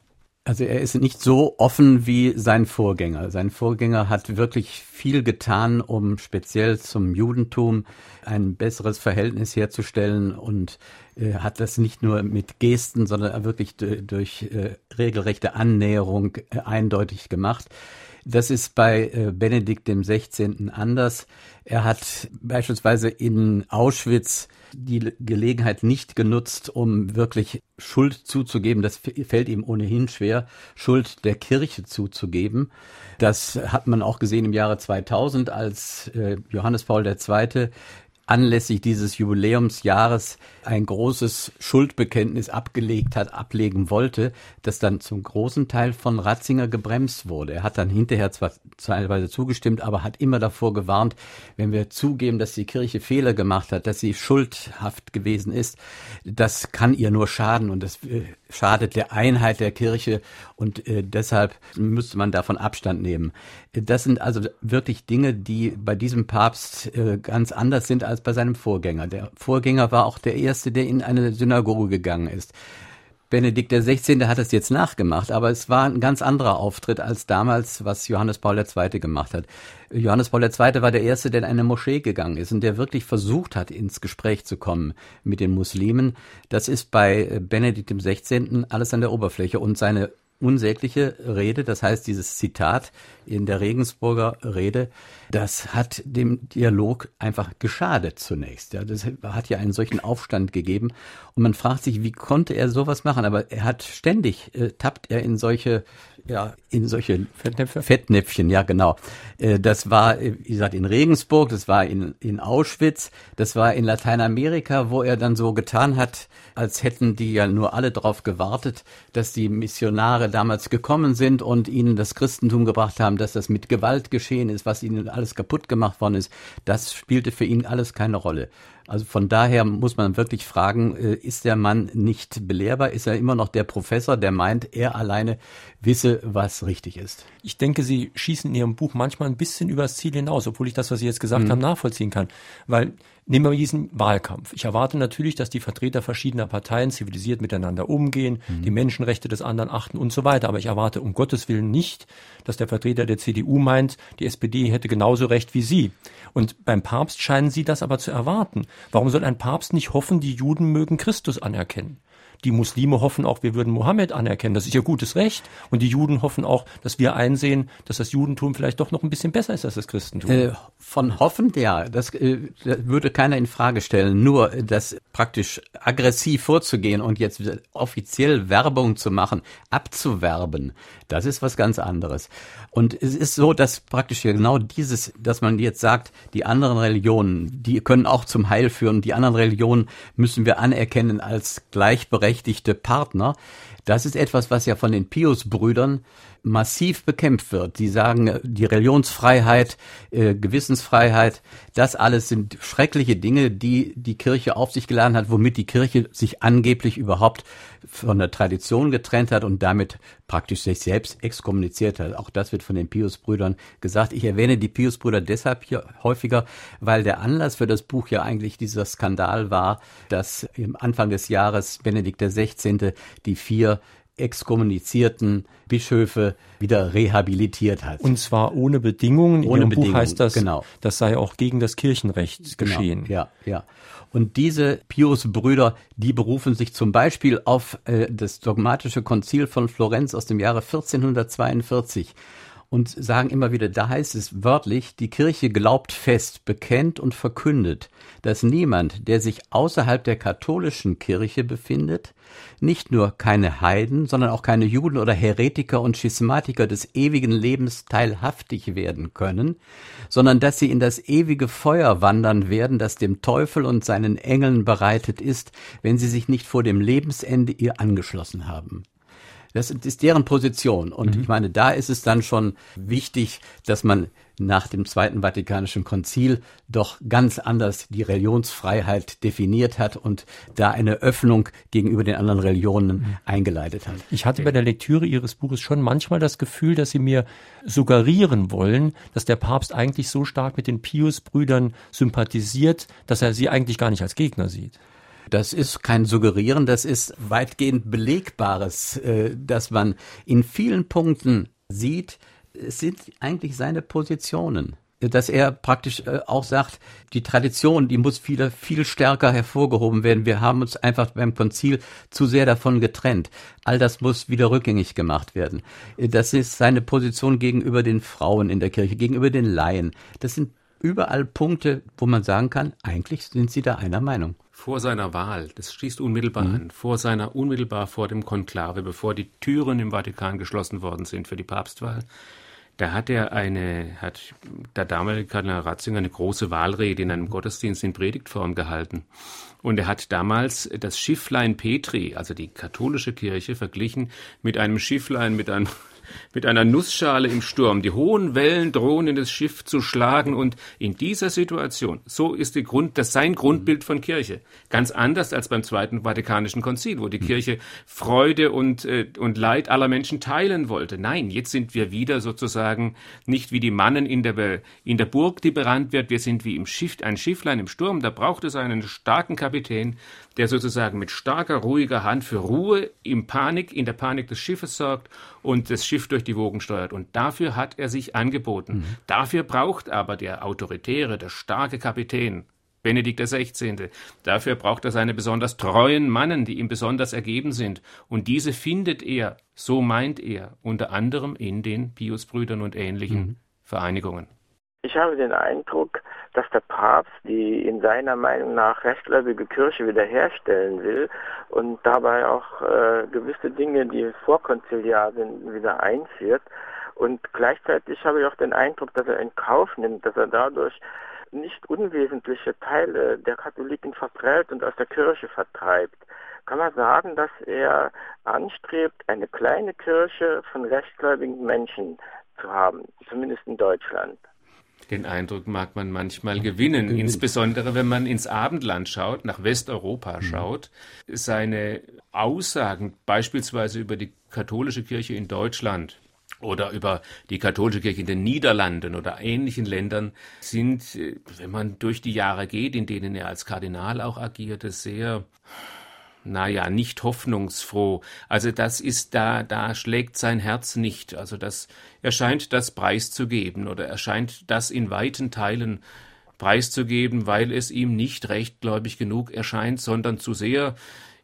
Also er ist nicht so offen wie sein Vorgänger. Sein Vorgänger hat wirklich viel getan, um speziell zum Judentum ein besseres Verhältnis herzustellen und äh, hat das nicht nur mit Gesten, sondern wirklich durch äh, regelrechte Annäherung äh, eindeutig gemacht. Das ist bei äh, Benedikt dem 16. anders. Er hat beispielsweise in Auschwitz die Gelegenheit nicht genutzt, um wirklich Schuld zuzugeben. Das fällt ihm ohnehin schwer, Schuld der Kirche zuzugeben. Das hat man auch gesehen im Jahre 2000, als äh, Johannes Paul II anlässlich dieses Jubiläumsjahres ein großes Schuldbekenntnis abgelegt hat, ablegen wollte, das dann zum großen Teil von Ratzinger gebremst wurde. Er hat dann hinterher zwar teilweise zugestimmt, aber hat immer davor gewarnt, wenn wir zugeben, dass die Kirche Fehler gemacht hat, dass sie schuldhaft gewesen ist, das kann ihr nur schaden und das äh, schadet der Einheit der Kirche und äh, deshalb müsste man davon Abstand nehmen. Das sind also wirklich Dinge, die bei diesem Papst äh, ganz anders sind als bei seinem Vorgänger. Der Vorgänger war auch der erste, der in eine Synagoge gegangen ist. Benedikt XVI. hat es jetzt nachgemacht, aber es war ein ganz anderer Auftritt als damals, was Johannes Paul II. gemacht hat. Johannes Paul II. war der Erste, der in eine Moschee gegangen ist und der wirklich versucht hat, ins Gespräch zu kommen mit den Muslimen. Das ist bei Benedikt XVI. alles an der Oberfläche und seine unsägliche Rede, das heißt dieses Zitat in der Regensburger Rede, das hat dem Dialog einfach geschadet zunächst. Ja, das hat ja einen solchen Aufstand gegeben und man fragt sich, wie konnte er sowas machen? Aber er hat ständig äh, tappt er in solche ja, in solche Fettnäpfchen. Fettnäpfchen, ja genau. Äh, das war, äh, wie gesagt, in Regensburg, das war in, in Auschwitz, das war in Lateinamerika, wo er dann so getan hat, als hätten die ja nur alle darauf gewartet, dass die Missionare damals gekommen sind und ihnen das Christentum gebracht haben, dass das mit Gewalt geschehen ist, was ihnen alles kaputt gemacht worden ist. Das spielte für ihn alles keine Rolle. Also von daher muss man wirklich fragen, äh, ist der Mann nicht belehrbar? Ist er immer noch der Professor, der meint, er alleine wisse, was richtig ist? Ich denke, Sie schießen in Ihrem Buch manchmal ein bisschen übers Ziel hinaus, obwohl ich das, was Sie jetzt gesagt mhm. haben, nachvollziehen kann. Weil Nehmen wir diesen Wahlkampf. Ich erwarte natürlich, dass die Vertreter verschiedener Parteien zivilisiert miteinander umgehen, mhm. die Menschenrechte des anderen achten und so weiter. Aber ich erwarte um Gottes Willen nicht, dass der Vertreter der CDU meint, die SPD hätte genauso recht wie sie. Und beim Papst scheinen sie das aber zu erwarten. Warum soll ein Papst nicht hoffen, die Juden mögen Christus anerkennen? Die Muslime hoffen auch, wir würden Mohammed anerkennen. Das ist ihr gutes Recht. Und die Juden hoffen auch, dass wir einsehen, dass das Judentum vielleicht doch noch ein bisschen besser ist als das Christentum. Äh, von hoffend, ja. Das, äh, würde keiner in Frage stellen. Nur äh, das praktisch aggressiv vorzugehen und jetzt offiziell Werbung zu machen, abzuwerben, das ist was ganz anderes. Und es ist so, dass praktisch genau dieses, dass man jetzt sagt, die anderen Religionen, die können auch zum Heil führen. Die anderen Religionen müssen wir anerkennen als gleichberechtigte Partner. Das ist etwas, was ja von den Pius-Brüdern massiv bekämpft wird. Die sagen, die Religionsfreiheit, äh, Gewissensfreiheit, das alles sind schreckliche Dinge, die die Kirche auf sich geladen hat, womit die Kirche sich angeblich überhaupt von der Tradition getrennt hat und damit praktisch sich selbst exkommuniziert hat. Auch das wird von den Pius-Brüdern gesagt. Ich erwähne die Pius-Brüder deshalb hier häufiger, weil der Anlass für das Buch ja eigentlich dieser Skandal war, dass im Anfang des Jahres Benedikt XVI. die vier exkommunizierten Bischöfe wieder rehabilitiert hat. Und zwar ohne Bedingungen. In ohne Ihrem Bedingungen, Buch heißt das, genau. das sei auch gegen das Kirchenrecht genau, geschehen. Ja, ja. Und diese Pius-Brüder, die berufen sich zum Beispiel auf äh, das dogmatische Konzil von Florenz aus dem Jahre 1442 und sagen immer wieder, da heißt es wörtlich, die Kirche glaubt fest, bekennt und verkündet, dass niemand, der sich außerhalb der katholischen Kirche befindet, nicht nur keine Heiden, sondern auch keine Juden oder Heretiker und Schismatiker des ewigen Lebens teilhaftig werden können, sondern dass sie in das ewige Feuer wandern werden, das dem Teufel und seinen Engeln bereitet ist, wenn sie sich nicht vor dem Lebensende ihr angeschlossen haben. Das ist deren Position. Und mhm. ich meine, da ist es dann schon wichtig, dass man nach dem Zweiten Vatikanischen Konzil doch ganz anders die Religionsfreiheit definiert hat und da eine Öffnung gegenüber den anderen Religionen mhm. eingeleitet hat. Ich hatte bei der Lektüre Ihres Buches schon manchmal das Gefühl, dass Sie mir suggerieren wollen, dass der Papst eigentlich so stark mit den Pius-Brüdern sympathisiert, dass er sie eigentlich gar nicht als Gegner sieht. Das ist kein Suggerieren, das ist weitgehend belegbares, äh, dass man in vielen Punkten sieht, es sind eigentlich seine Positionen dass er praktisch äh, auch sagt, die Tradition, die muss wieder viel stärker hervorgehoben werden. Wir haben uns einfach beim Konzil zu sehr davon getrennt. All das muss wieder rückgängig gemacht werden. Das ist seine Position gegenüber den Frauen in der Kirche, gegenüber den Laien. Das sind überall Punkte, wo man sagen kann, eigentlich sind sie da einer Meinung vor seiner Wahl, das schließt unmittelbar mhm. an, vor seiner, unmittelbar vor dem Konklave, bevor die Türen im Vatikan geschlossen worden sind für die Papstwahl, da hat er eine, hat der damalige Kardinal Ratzinger eine große Wahlrede in einem Gottesdienst in Predigtform gehalten. Und er hat damals das Schifflein Petri, also die katholische Kirche, verglichen mit einem Schifflein, mit einem mit einer Nussschale im Sturm. Die hohen Wellen drohen in das Schiff zu schlagen und in dieser Situation, so ist die Grund, das sein Grundbild von Kirche. Ganz anders als beim Zweiten Vatikanischen Konzil, wo die Kirche Freude und, äh, und Leid aller Menschen teilen wollte. Nein, jetzt sind wir wieder sozusagen nicht wie die Mannen in der, in der Burg, die berannt wird. Wir sind wie im Schiff, ein Schifflein im Sturm. Da braucht es einen starken Kapitän, der sozusagen mit starker, ruhiger Hand für Ruhe im Panik, in der Panik des Schiffes sorgt und das Schiff durch die Wogen steuert. Und dafür hat er sich angeboten. Mhm. Dafür braucht aber der autoritäre, der starke Kapitän Benedikt XVI. Dafür braucht er seine besonders treuen Mannen, die ihm besonders ergeben sind. Und diese findet er, so meint er, unter anderem in den Piusbrüdern und ähnlichen mhm. Vereinigungen. Ich habe den Eindruck, dass der Papst die in seiner Meinung nach rechtgläubige Kirche wiederherstellen will und dabei auch äh, gewisse Dinge, die vorkonziliar sind, wieder einführt. Und gleichzeitig habe ich auch den Eindruck, dass er in Kauf nimmt, dass er dadurch nicht unwesentliche Teile der Katholiken verprellt und aus der Kirche vertreibt. Kann man sagen, dass er anstrebt, eine kleine Kirche von rechtgläubigen Menschen zu haben, zumindest in Deutschland? Den Eindruck mag man manchmal gewinnen, gewinnen, insbesondere wenn man ins Abendland schaut, nach Westeuropa mhm. schaut. Seine Aussagen beispielsweise über die katholische Kirche in Deutschland oder über die katholische Kirche in den Niederlanden oder ähnlichen Ländern sind, äh, wenn man durch die Jahre geht, in denen er als Kardinal auch agierte, sehr naja, nicht hoffnungsfroh. Also das ist da, da schlägt sein Herz nicht. Also das, er scheint das preiszugeben oder er scheint das in weiten Teilen preiszugeben, weil es ihm nicht rechtgläubig genug erscheint, sondern zu sehr,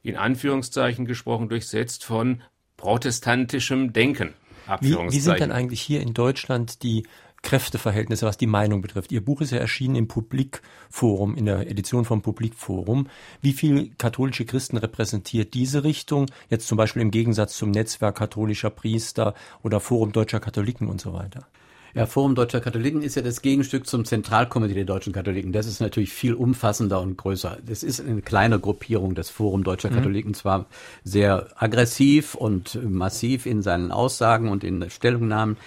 in Anführungszeichen gesprochen, durchsetzt von protestantischem Denken. Wie, wie sind denn eigentlich hier in Deutschland die Kräfteverhältnisse, was die Meinung betrifft. Ihr Buch ist ja erschienen im Publikforum, in der Edition vom Publikforum. Wie viel katholische Christen repräsentiert diese Richtung? Jetzt zum Beispiel im Gegensatz zum Netzwerk katholischer Priester oder Forum deutscher Katholiken und so weiter. Ja, Forum Deutscher Katholiken ist ja das Gegenstück zum Zentralkomitee der deutschen Katholiken. Das ist natürlich viel umfassender und größer. Das ist eine kleine Gruppierung, das Forum Deutscher mhm. Katholiken, zwar sehr aggressiv und massiv in seinen Aussagen und in Stellungnahmen,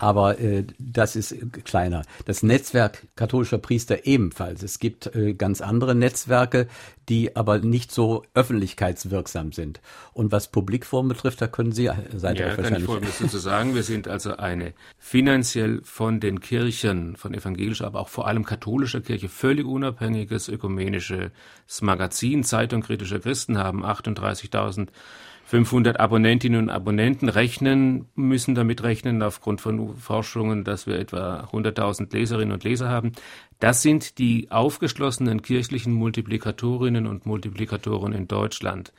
aber äh, das ist kleiner. Das Netzwerk katholischer Priester ebenfalls. Es gibt äh, ganz andere Netzwerke, die aber nicht so öffentlichkeitswirksam sind. Und was Publikform betrifft, da können Sie, äh, seid ja, ihr wahrscheinlich... kann ich Folgendes dazu sagen. Wir sind also eine finanziell von den Kirchen, von evangelischer, aber auch vor allem katholischer Kirche völlig unabhängiges ökumenisches Magazin, Zeitung kritischer Christen haben 38.000 500 Abonnentinnen und Abonnenten rechnen, müssen damit rechnen, aufgrund von Forschungen, dass wir etwa 100.000 Leserinnen und Leser haben. Das sind die aufgeschlossenen kirchlichen Multiplikatorinnen und Multiplikatoren in Deutschland.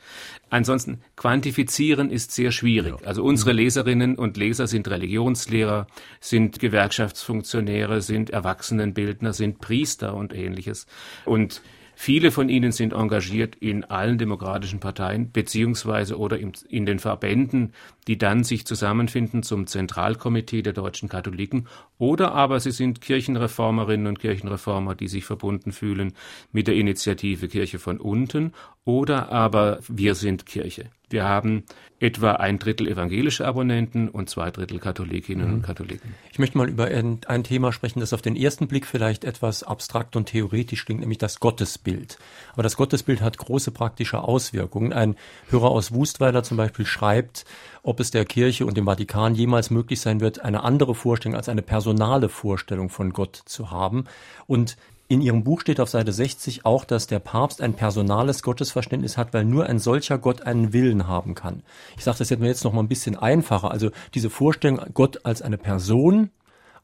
Ansonsten quantifizieren ist sehr schwierig. Also unsere Leserinnen und Leser sind Religionslehrer, sind Gewerkschaftsfunktionäre, sind Erwachsenenbildner, sind Priester und ähnliches. Und Viele von ihnen sind engagiert in allen demokratischen Parteien beziehungsweise oder in den Verbänden, die dann sich zusammenfinden zum Zentralkomitee der deutschen Katholiken. Oder aber sie sind Kirchenreformerinnen und Kirchenreformer, die sich verbunden fühlen mit der Initiative Kirche von unten oder aber wir sind Kirche. Wir haben etwa ein Drittel evangelische Abonnenten und zwei Drittel Katholikinnen mhm. und Katholiken. Ich möchte mal über ein, ein, Thema sprechen, das auf den ersten Blick vielleicht etwas abstrakt und theoretisch klingt, nämlich das Gottesbild. Aber das Gottesbild hat große praktische Auswirkungen. Ein Hörer aus Wustweiler zum Beispiel schreibt, ob es der Kirche und dem Vatikan jemals möglich sein wird, eine andere Vorstellung als eine personale Vorstellung von Gott zu haben. Und in Ihrem Buch steht auf Seite 60 auch, dass der Papst ein personales Gottesverständnis hat, weil nur ein solcher Gott einen Willen haben kann. Ich sage das jetzt mal jetzt noch mal ein bisschen einfacher. Also diese Vorstellung Gott als eine Person,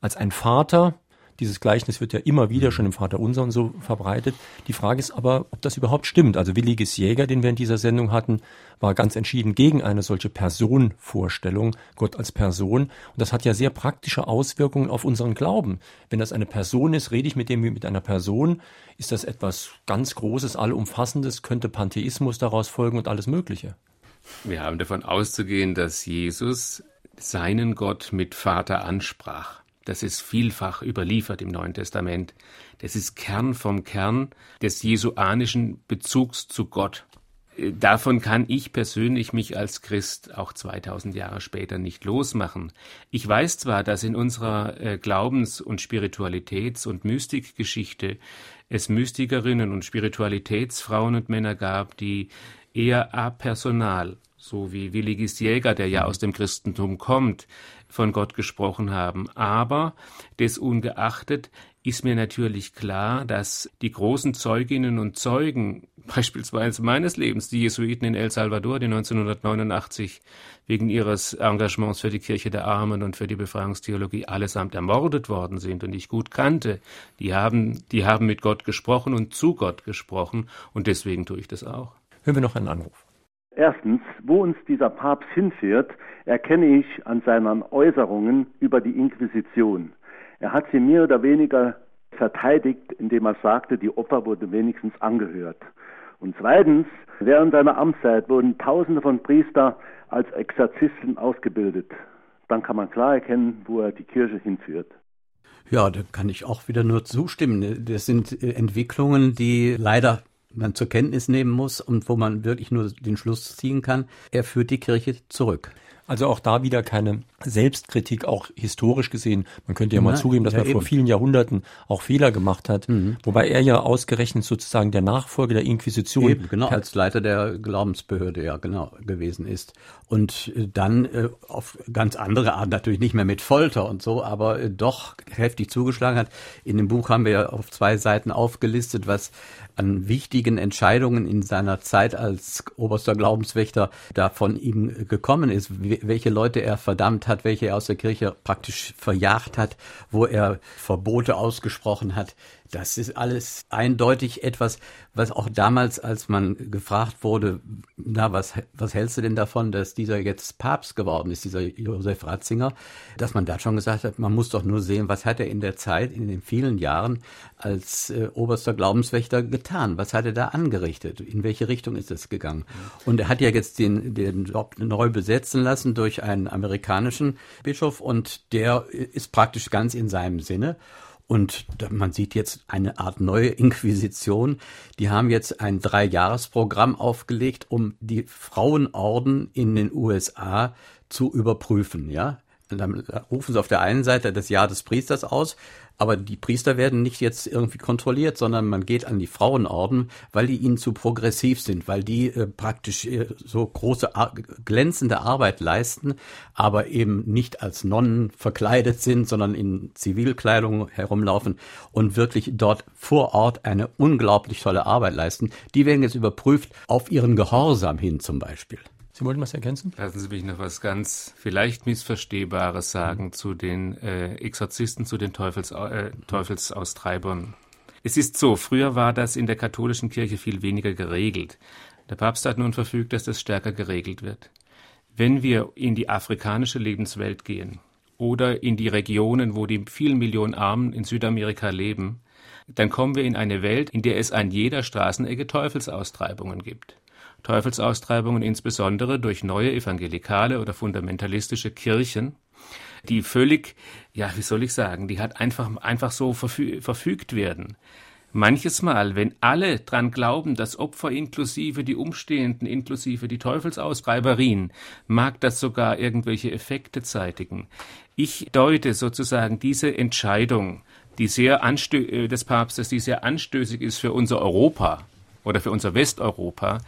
als ein Vater, dieses Gleichnis wird ja immer wieder schon im Vater Unser und so verbreitet. Die Frage ist aber, ob das überhaupt stimmt. Also Williges Jäger, den wir in dieser Sendung hatten, war ganz entschieden gegen eine solche Personvorstellung, Gott als Person. Und das hat ja sehr praktische Auswirkungen auf unseren Glauben. Wenn das eine Person ist, rede ich mit dem wie mit einer Person, ist das etwas ganz Großes, allumfassendes, könnte Pantheismus daraus folgen und alles Mögliche. Wir haben davon auszugehen, dass Jesus seinen Gott mit Vater ansprach. Das ist vielfach überliefert im Neuen Testament. Das ist Kern vom Kern des jesuanischen Bezugs zu Gott. Davon kann ich persönlich mich als Christ auch 2000 Jahre später nicht losmachen. Ich weiß zwar, dass in unserer äh, Glaubens- und Spiritualitäts- und Mystikgeschichte es Mystikerinnen und Spiritualitätsfrauen und Männer gab, die eher apersonal, so wie Willigis Jäger, der ja aus dem Christentum kommt, von Gott gesprochen haben. Aber desungeachtet ist mir natürlich klar, dass die großen Zeuginnen und Zeugen beispielsweise meines Lebens, die Jesuiten in El Salvador, die 1989 wegen ihres Engagements für die Kirche der Armen und für die Befreiungstheologie allesamt ermordet worden sind und ich gut kannte, die haben, die haben mit Gott gesprochen und zu Gott gesprochen und deswegen tue ich das auch. Hören wir noch einen Anruf. Erstens, wo uns dieser Papst hinführt, erkenne ich an seinen Äußerungen über die Inquisition. Er hat sie mehr oder weniger verteidigt, indem er sagte, die Opfer wurden wenigstens angehört. Und zweitens, während seiner Amtszeit wurden Tausende von Priestern als Exorzisten ausgebildet. Dann kann man klar erkennen, wo er die Kirche hinführt. Ja, da kann ich auch wieder nur zustimmen. Das sind äh, Entwicklungen, die leider man zur Kenntnis nehmen muss und wo man wirklich nur den Schluss ziehen kann, er führt die Kirche zurück. Also auch da wieder keine Selbstkritik, auch historisch gesehen. Man könnte ja mal Nein, zugeben, dass ja man eben. vor vielen Jahrhunderten auch Fehler gemacht hat, mhm. wobei er ja ausgerechnet sozusagen der Nachfolger der Inquisition. Eben, genau, als Leiter der Glaubensbehörde ja genau gewesen ist. Und äh, dann äh, auf ganz andere Art, natürlich nicht mehr mit Folter und so, aber äh, doch heftig zugeschlagen hat. In dem Buch haben wir ja auf zwei Seiten aufgelistet, was an wichtigen Entscheidungen in seiner Zeit als oberster Glaubenswächter da von ihm gekommen ist, welche Leute er verdammt hat, welche er aus der Kirche praktisch verjagt hat, wo er Verbote ausgesprochen hat. Das ist alles eindeutig etwas, was auch damals, als man gefragt wurde, na, was, was hältst du denn davon, dass dieser jetzt Papst geworden ist, dieser Josef Ratzinger, dass man da schon gesagt hat, man muss doch nur sehen, was hat er in der Zeit, in den vielen Jahren als äh, oberster Glaubenswächter getan? Was hat er da angerichtet? In welche Richtung ist es gegangen? Und er hat ja jetzt den, den Job neu besetzen lassen durch einen amerikanischen Bischof und der ist praktisch ganz in seinem Sinne. Und man sieht jetzt eine Art neue Inquisition. Die haben jetzt ein Dreijahresprogramm aufgelegt, um die Frauenorden in den USA zu überprüfen, ja. Und dann rufen sie auf der einen Seite das Jahr des Priesters aus, aber die Priester werden nicht jetzt irgendwie kontrolliert, sondern man geht an die Frauenorden, weil die ihnen zu progressiv sind, weil die äh, praktisch äh, so große, glänzende Arbeit leisten, aber eben nicht als Nonnen verkleidet sind, sondern in Zivilkleidung herumlaufen und wirklich dort vor Ort eine unglaublich tolle Arbeit leisten. Die werden jetzt überprüft auf ihren Gehorsam hin zum Beispiel. Sie wollten was ergänzen? Lassen Sie mich noch was ganz vielleicht missverstehbares sagen mhm. zu den äh, Exorzisten, zu den Teufels, äh, Teufelsaustreibern. Es ist so, früher war das in der katholischen Kirche viel weniger geregelt. Der Papst hat nun verfügt, dass das stärker geregelt wird. Wenn wir in die afrikanische Lebenswelt gehen oder in die Regionen, wo die vielen Millionen Armen in Südamerika leben, dann kommen wir in eine Welt, in der es an jeder Straßenecke Teufelsaustreibungen gibt. Teufelsaustreibungen insbesondere durch neue evangelikale oder fundamentalistische Kirchen, die völlig, ja, wie soll ich sagen, die hat einfach, einfach so verfü verfügt werden. Manches Mal, wenn alle dran glauben, das Opfer inklusive die Umstehenden, inklusive die Teufelsaustreiberien, mag das sogar irgendwelche Effekte zeitigen. Ich deute sozusagen diese Entscheidung, die sehr äh, des Papstes, die sehr anstößig ist für unser Europa oder für unser Westeuropa,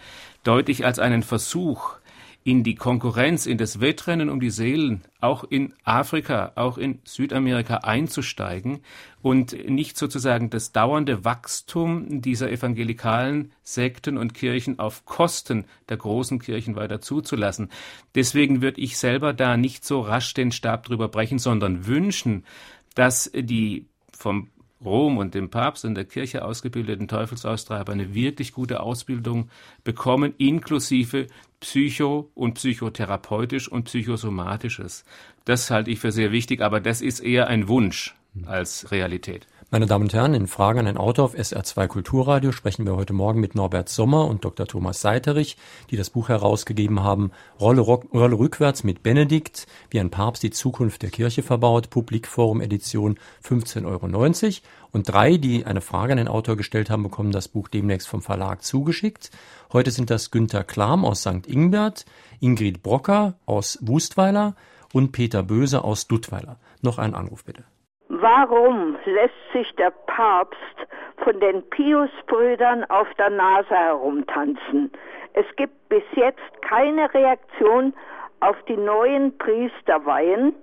deutlich als einen Versuch, in die Konkurrenz, in das Wettrennen um die Seelen, auch in Afrika, auch in Südamerika einzusteigen und nicht sozusagen das dauernde Wachstum dieser evangelikalen Sekten und Kirchen auf Kosten der großen Kirchen weiter zuzulassen. Deswegen würde ich selber da nicht so rasch den Stab drüber brechen, sondern wünschen, dass die vom Rom und dem Papst und der Kirche ausgebildeten Teufelsaustreiber eine wirklich gute Ausbildung bekommen, inklusive psycho- und psychotherapeutisch und psychosomatisches. Das halte ich für sehr wichtig, aber das ist eher ein Wunsch als Realität. Meine Damen und Herren, in Frage an ein Autor auf SR2 Kulturradio sprechen wir heute Morgen mit Norbert Sommer und Dr. Thomas Seiterich, die das Buch herausgegeben haben, Rolle, Rolle rückwärts mit Benedikt, wie ein Papst die Zukunft der Kirche verbaut, Publikforum Edition 15,90 Euro. Und drei, die eine Frage an den Autor gestellt haben, bekommen das Buch demnächst vom Verlag zugeschickt. Heute sind das Günter Klam aus St. Ingbert, Ingrid Brocker aus Wustweiler und Peter Böse aus Duttweiler. Noch ein Anruf bitte. Warum lässt sich der Papst von den Pius-Brüdern auf der Nase herumtanzen? Es gibt bis jetzt keine Reaktion auf die neuen Priesterweihen,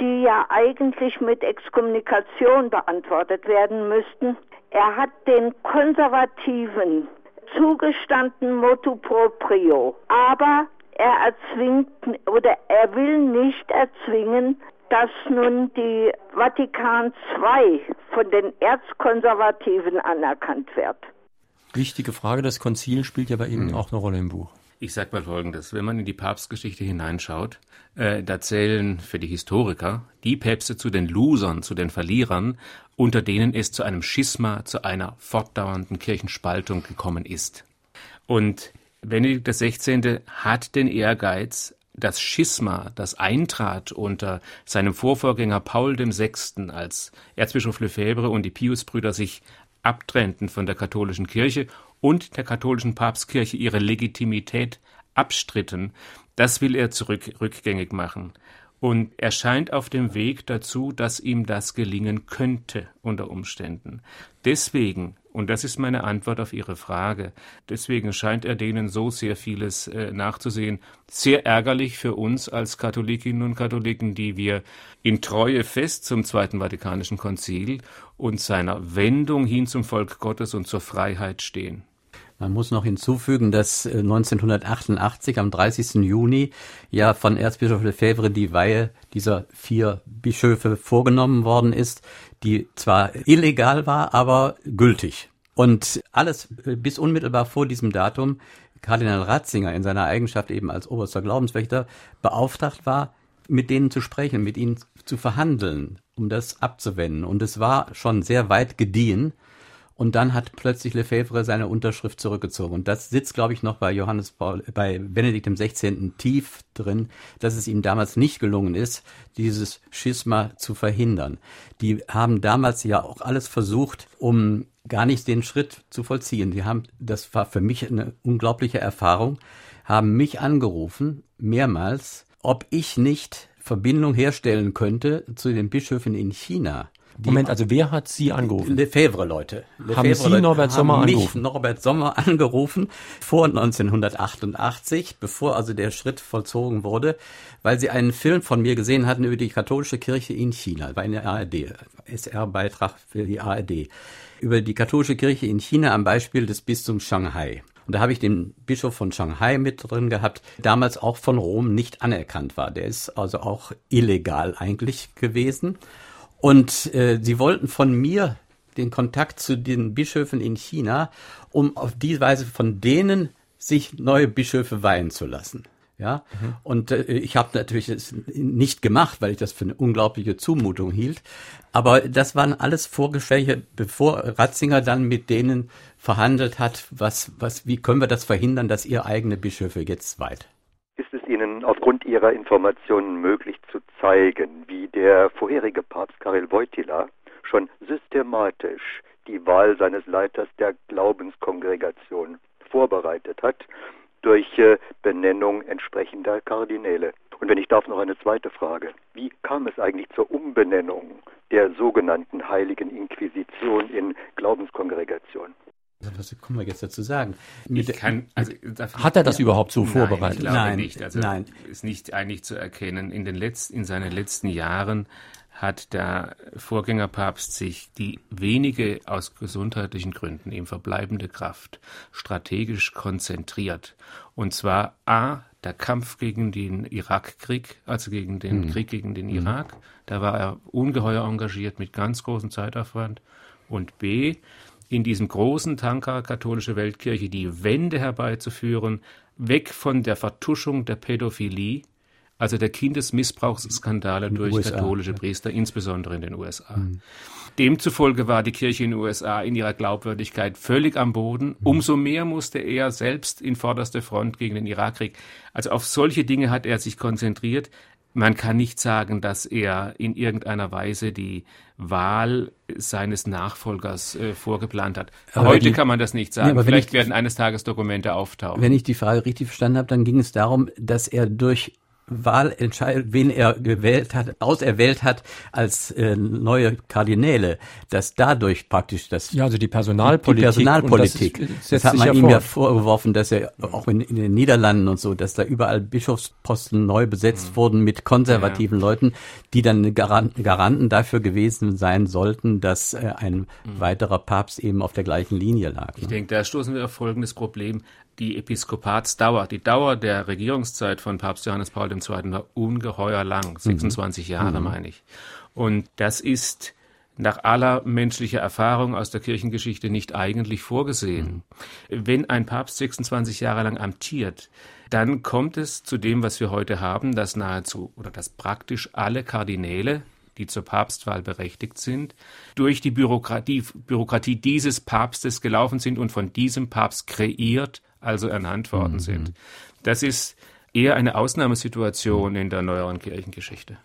die ja eigentlich mit Exkommunikation beantwortet werden müssten. Er hat den Konservativen zugestanden motu proprio. Aber er erzwingt oder er will nicht erzwingen, dass nun die Vatikan II von den Erzkonservativen anerkannt wird. Wichtige Frage, das Konzil spielt ja bei Ihnen mhm. auch eine Rolle im Buch. Ich sage mal Folgendes, wenn man in die Papstgeschichte hineinschaut, äh, da zählen für die Historiker die Päpste zu den Losern, zu den Verlierern, unter denen es zu einem Schisma, zu einer fortdauernden Kirchenspaltung gekommen ist. Und Benedikt XVI. hat den Ehrgeiz, das Schisma, das eintrat unter seinem Vorvorgänger Paul VI., als Erzbischof Lefebvre und die Piusbrüder sich abtrennten von der katholischen Kirche und der katholischen Papstkirche ihre Legitimität abstritten, das will er zurück rückgängig machen. Und er scheint auf dem Weg dazu, dass ihm das gelingen könnte unter Umständen. Deswegen, und das ist meine Antwort auf Ihre Frage, deswegen scheint er denen so sehr vieles äh, nachzusehen. Sehr ärgerlich für uns als Katholikinnen und Katholiken, die wir in Treue fest zum Zweiten Vatikanischen Konzil und seiner Wendung hin zum Volk Gottes und zur Freiheit stehen. Man muss noch hinzufügen, dass 1988 äh, am 30. Juni ja von Erzbischof Lefebvre die Weihe dieser vier Bischöfe vorgenommen worden ist, die zwar illegal war, aber gültig. Und alles äh, bis unmittelbar vor diesem Datum Kardinal Ratzinger in seiner Eigenschaft eben als oberster Glaubenswächter beauftragt war, mit denen zu sprechen, mit ihnen zu verhandeln, um das abzuwenden. Und es war schon sehr weit gediehen. Und dann hat plötzlich Lefebvre seine Unterschrift zurückgezogen. Und das sitzt, glaube ich, noch bei Johannes Paul, bei Benedikt XVI. tief drin, dass es ihm damals nicht gelungen ist, dieses Schisma zu verhindern. Die haben damals ja auch alles versucht, um gar nicht den Schritt zu vollziehen. Die haben, das war für mich eine unglaubliche Erfahrung, haben mich angerufen, mehrmals, ob ich nicht Verbindung herstellen könnte zu den Bischöfen in China die Moment, also wer hat Sie angerufen? Lefebvre-Leute. Lefebvre haben Sie Norbert Sommer haben angerufen? Mich Norbert Sommer angerufen vor 1988, bevor also der Schritt vollzogen wurde, weil sie einen Film von mir gesehen hatten über die katholische Kirche in China, war eine ARD, SR-Beitrag für die ARD, über die katholische Kirche in China am Beispiel des Bistums Shanghai. Und da habe ich den Bischof von Shanghai mit drin gehabt, damals auch von Rom nicht anerkannt war. Der ist also auch illegal eigentlich gewesen. Und äh, sie wollten von mir den Kontakt zu den Bischöfen in China, um auf die Weise von denen sich neue Bischöfe weihen zu lassen. Ja, mhm. und äh, ich habe natürlich es nicht gemacht, weil ich das für eine unglaubliche Zumutung hielt. Aber das waren alles Vorgespräche, bevor Ratzinger dann mit denen verhandelt hat, was, was, wie können wir das verhindern, dass ihr eigene Bischöfe jetzt weiht. Ist es Ihnen aufgrund Ihrer Informationen möglich zu zeigen, wie der vorherige Papst Karel Wojtyla schon systematisch die Wahl seines Leiters der Glaubenskongregation vorbereitet hat durch äh, Benennung entsprechender Kardinäle. Und wenn ich darf, noch eine zweite Frage. Wie kam es eigentlich zur Umbenennung der sogenannten Heiligen Inquisition in Glaubenskongregation? Was können wir jetzt dazu sagen? Kann, also, Hat er das ja, überhaupt so nein, vorbereitet? Nein, nicht. Also nein. ist nicht eigentlich zu erkennen. In den letzten, in seinen letzten Jahren hat der Vorgängerpapst sich die wenige aus gesundheitlichen Gründen ihm verbleibende Kraft strategisch konzentriert. Und zwar A, der Kampf gegen den Irakkrieg, also gegen den mhm. Krieg gegen den mhm. Irak. Da war er ungeheuer engagiert mit ganz großem Zeitaufwand. Und B, in diesem großen Tanker katholische Weltkirche die Wende herbeizuführen, weg von der Vertuschung der Pädophilie, also der Kindesmissbrauchsskandale durch USA, katholische ja. Priester, insbesondere in den USA. Mhm. Demzufolge war die Kirche in den USA in ihrer Glaubwürdigkeit völlig am Boden. Mhm. Umso mehr musste er selbst in vorderster Front gegen den Irakkrieg. Also auf solche Dinge hat er sich konzentriert. Man kann nicht sagen, dass er in irgendeiner Weise die Wahl seines Nachfolgers äh, vorgeplant hat. Aber Heute die, kann man das nicht sagen. Nee, Vielleicht ich, werden eines Tages Dokumente auftauchen. Wenn ich die Frage richtig verstanden habe, dann ging es darum, dass er durch Wahlentscheidung, wen er gewählt hat, auserwählt hat als äh, neue Kardinäle, dass dadurch praktisch das ja also die Personalpolitik, die Personalpolitik, das, das hat man ihm ja vorgeworfen, dass er auch in, in, den Niederlanden und so, dass da überall Bischofsposten neu besetzt mhm. wurden mit konservativen ja. Leuten, die dann Garanten, Garanten dafür gewesen sein sollten, dass äh, ein mhm. weiterer Papst eben auf der gleichen Linie lag. Ich ne? denke, da stoßen wir auf folgendes Problem die Episkopatsdauer, die Dauer der Regierungszeit von Papst Johannes Paul II. war ungeheuer lang, 26 mhm. Jahre mhm. meine ich. Und das ist nach aller menschlicher Erfahrung aus der Kirchengeschichte nicht eigentlich vorgesehen. Mhm. Wenn ein Papst 26 Jahre lang amtiert, dann kommt es zu dem, was wir heute haben, dass nahezu oder dass praktisch alle Kardinäle die zur Papstwahl berechtigt sind, durch die Bürokratie, Bürokratie dieses Papstes gelaufen sind und von diesem Papst kreiert also ernannt worden mhm. sind. Das ist eher eine Ausnahmesituation in der neueren Kirchengeschichte.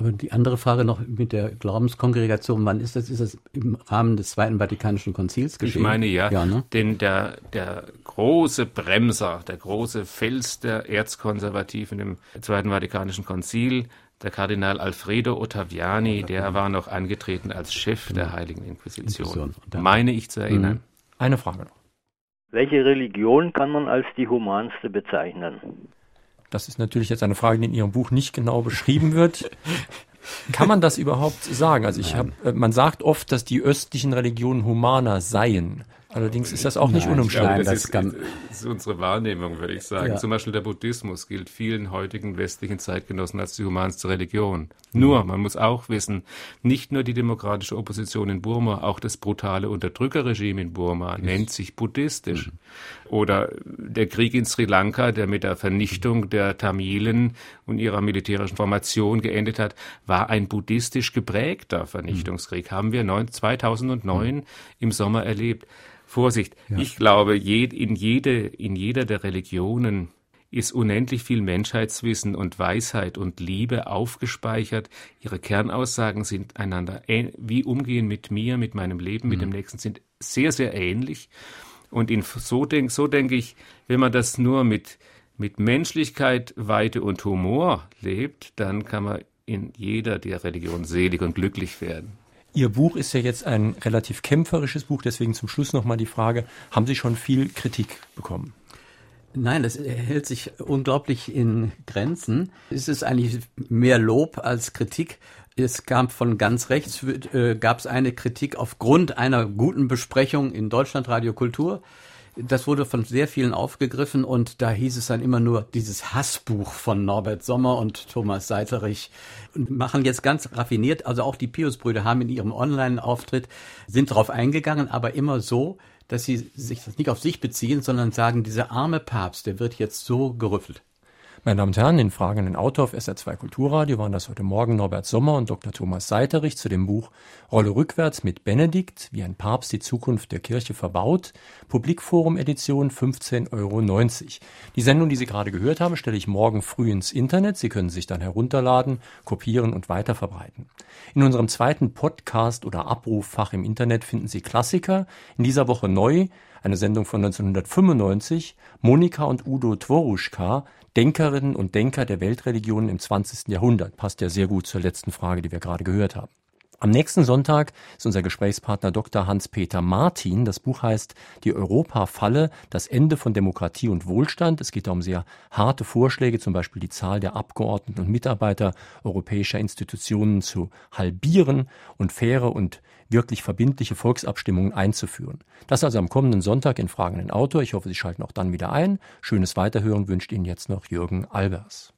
Aber die andere Frage noch mit der Glaubenskongregation, wann ist das? Ist das im Rahmen des Zweiten Vatikanischen Konzils geschehen? Ich meine ja, ja ne? denn der, der große Bremser, der große Fels der Erzkonservativen im Zweiten Vatikanischen Konzil, der Kardinal Alfredo Ottaviani, der war noch angetreten als Chef der genau. Heiligen Inquisition, meine ich zu erinnern. Mhm. Eine Frage noch. Welche Religion kann man als die humanste bezeichnen? Das ist natürlich jetzt eine Frage, die in Ihrem Buch nicht genau beschrieben wird. Kann man das überhaupt sagen? Also ich habe, äh, man sagt oft, dass die östlichen Religionen humaner seien. Allerdings ist das auch nicht unumstritten. Das, ist, das ist unsere Wahrnehmung, würde ich sagen. Ja. Zum Beispiel der Buddhismus gilt vielen heutigen westlichen Zeitgenossen als die humanste Religion. Nur, man muss auch wissen, nicht nur die demokratische Opposition in Burma, auch das brutale Unterdrückerregime in Burma ist. nennt sich buddhistisch. Mhm. Oder der Krieg in Sri Lanka, der mit der Vernichtung der Tamilen und ihrer militärischen Formation geendet hat, war ein buddhistisch geprägter Vernichtungskrieg. Mhm. Haben wir 2009 mhm. im Sommer erlebt. Vorsicht, ja. ich glaube, in, jede, in jeder der Religionen ist unendlich viel Menschheitswissen und Weisheit und Liebe aufgespeichert. Ihre Kernaussagen sind einander, wie umgehen mit mir, mit meinem Leben, mit mhm. dem Nächsten, sind sehr, sehr ähnlich. Und in, so, denk, so denke ich, wenn man das nur mit, mit Menschlichkeit, Weite und Humor lebt, dann kann man in jeder der Religionen selig und glücklich werden. Ihr Buch ist ja jetzt ein relativ kämpferisches Buch, deswegen zum Schluss nochmal die Frage, haben Sie schon viel Kritik bekommen? Nein, das hält sich unglaublich in Grenzen. Es ist eigentlich mehr Lob als Kritik. Es gab von ganz rechts äh, gab es eine Kritik aufgrund einer guten Besprechung in Deutschland Radio Kultur das wurde von sehr vielen aufgegriffen und da hieß es dann immer nur dieses Hassbuch von Norbert Sommer und Thomas Seiterich und machen jetzt ganz raffiniert, also auch die Pius-Brüder haben in ihrem Online-Auftritt, sind darauf eingegangen, aber immer so, dass sie sich das nicht auf sich beziehen, sondern sagen, dieser arme Papst, der wird jetzt so gerüffelt. Meine Damen und Herren, den fragenden Autor auf SR2 Kulturradio waren das heute Morgen Norbert Sommer und Dr. Thomas Seiterich zu dem Buch Rolle rückwärts mit Benedikt, wie ein Papst die Zukunft der Kirche verbaut, Publikforum Edition 15,90 Euro. Die Sendung, die Sie gerade gehört haben, stelle ich morgen früh ins Internet. Sie können sich dann herunterladen, kopieren und weiterverbreiten. In unserem zweiten Podcast oder Abrufffach im Internet finden Sie Klassiker. In dieser Woche neu eine Sendung von 1995, Monika und Udo Tworuschka, Denkerinnen und Denker der Weltreligionen im 20. Jahrhundert. Passt ja sehr gut zur letzten Frage, die wir gerade gehört haben. Am nächsten Sonntag ist unser Gesprächspartner Dr. Hans-Peter Martin. Das Buch heißt Die Europa-Falle, das Ende von Demokratie und Wohlstand. Es geht da um sehr harte Vorschläge, zum Beispiel die Zahl der Abgeordneten und Mitarbeiter europäischer Institutionen zu halbieren und faire und wirklich verbindliche Volksabstimmungen einzuführen. Das also am kommenden Sonntag in Fragenden Autor. Ich hoffe, Sie schalten auch dann wieder ein. Schönes Weiterhören wünscht Ihnen jetzt noch Jürgen Albers.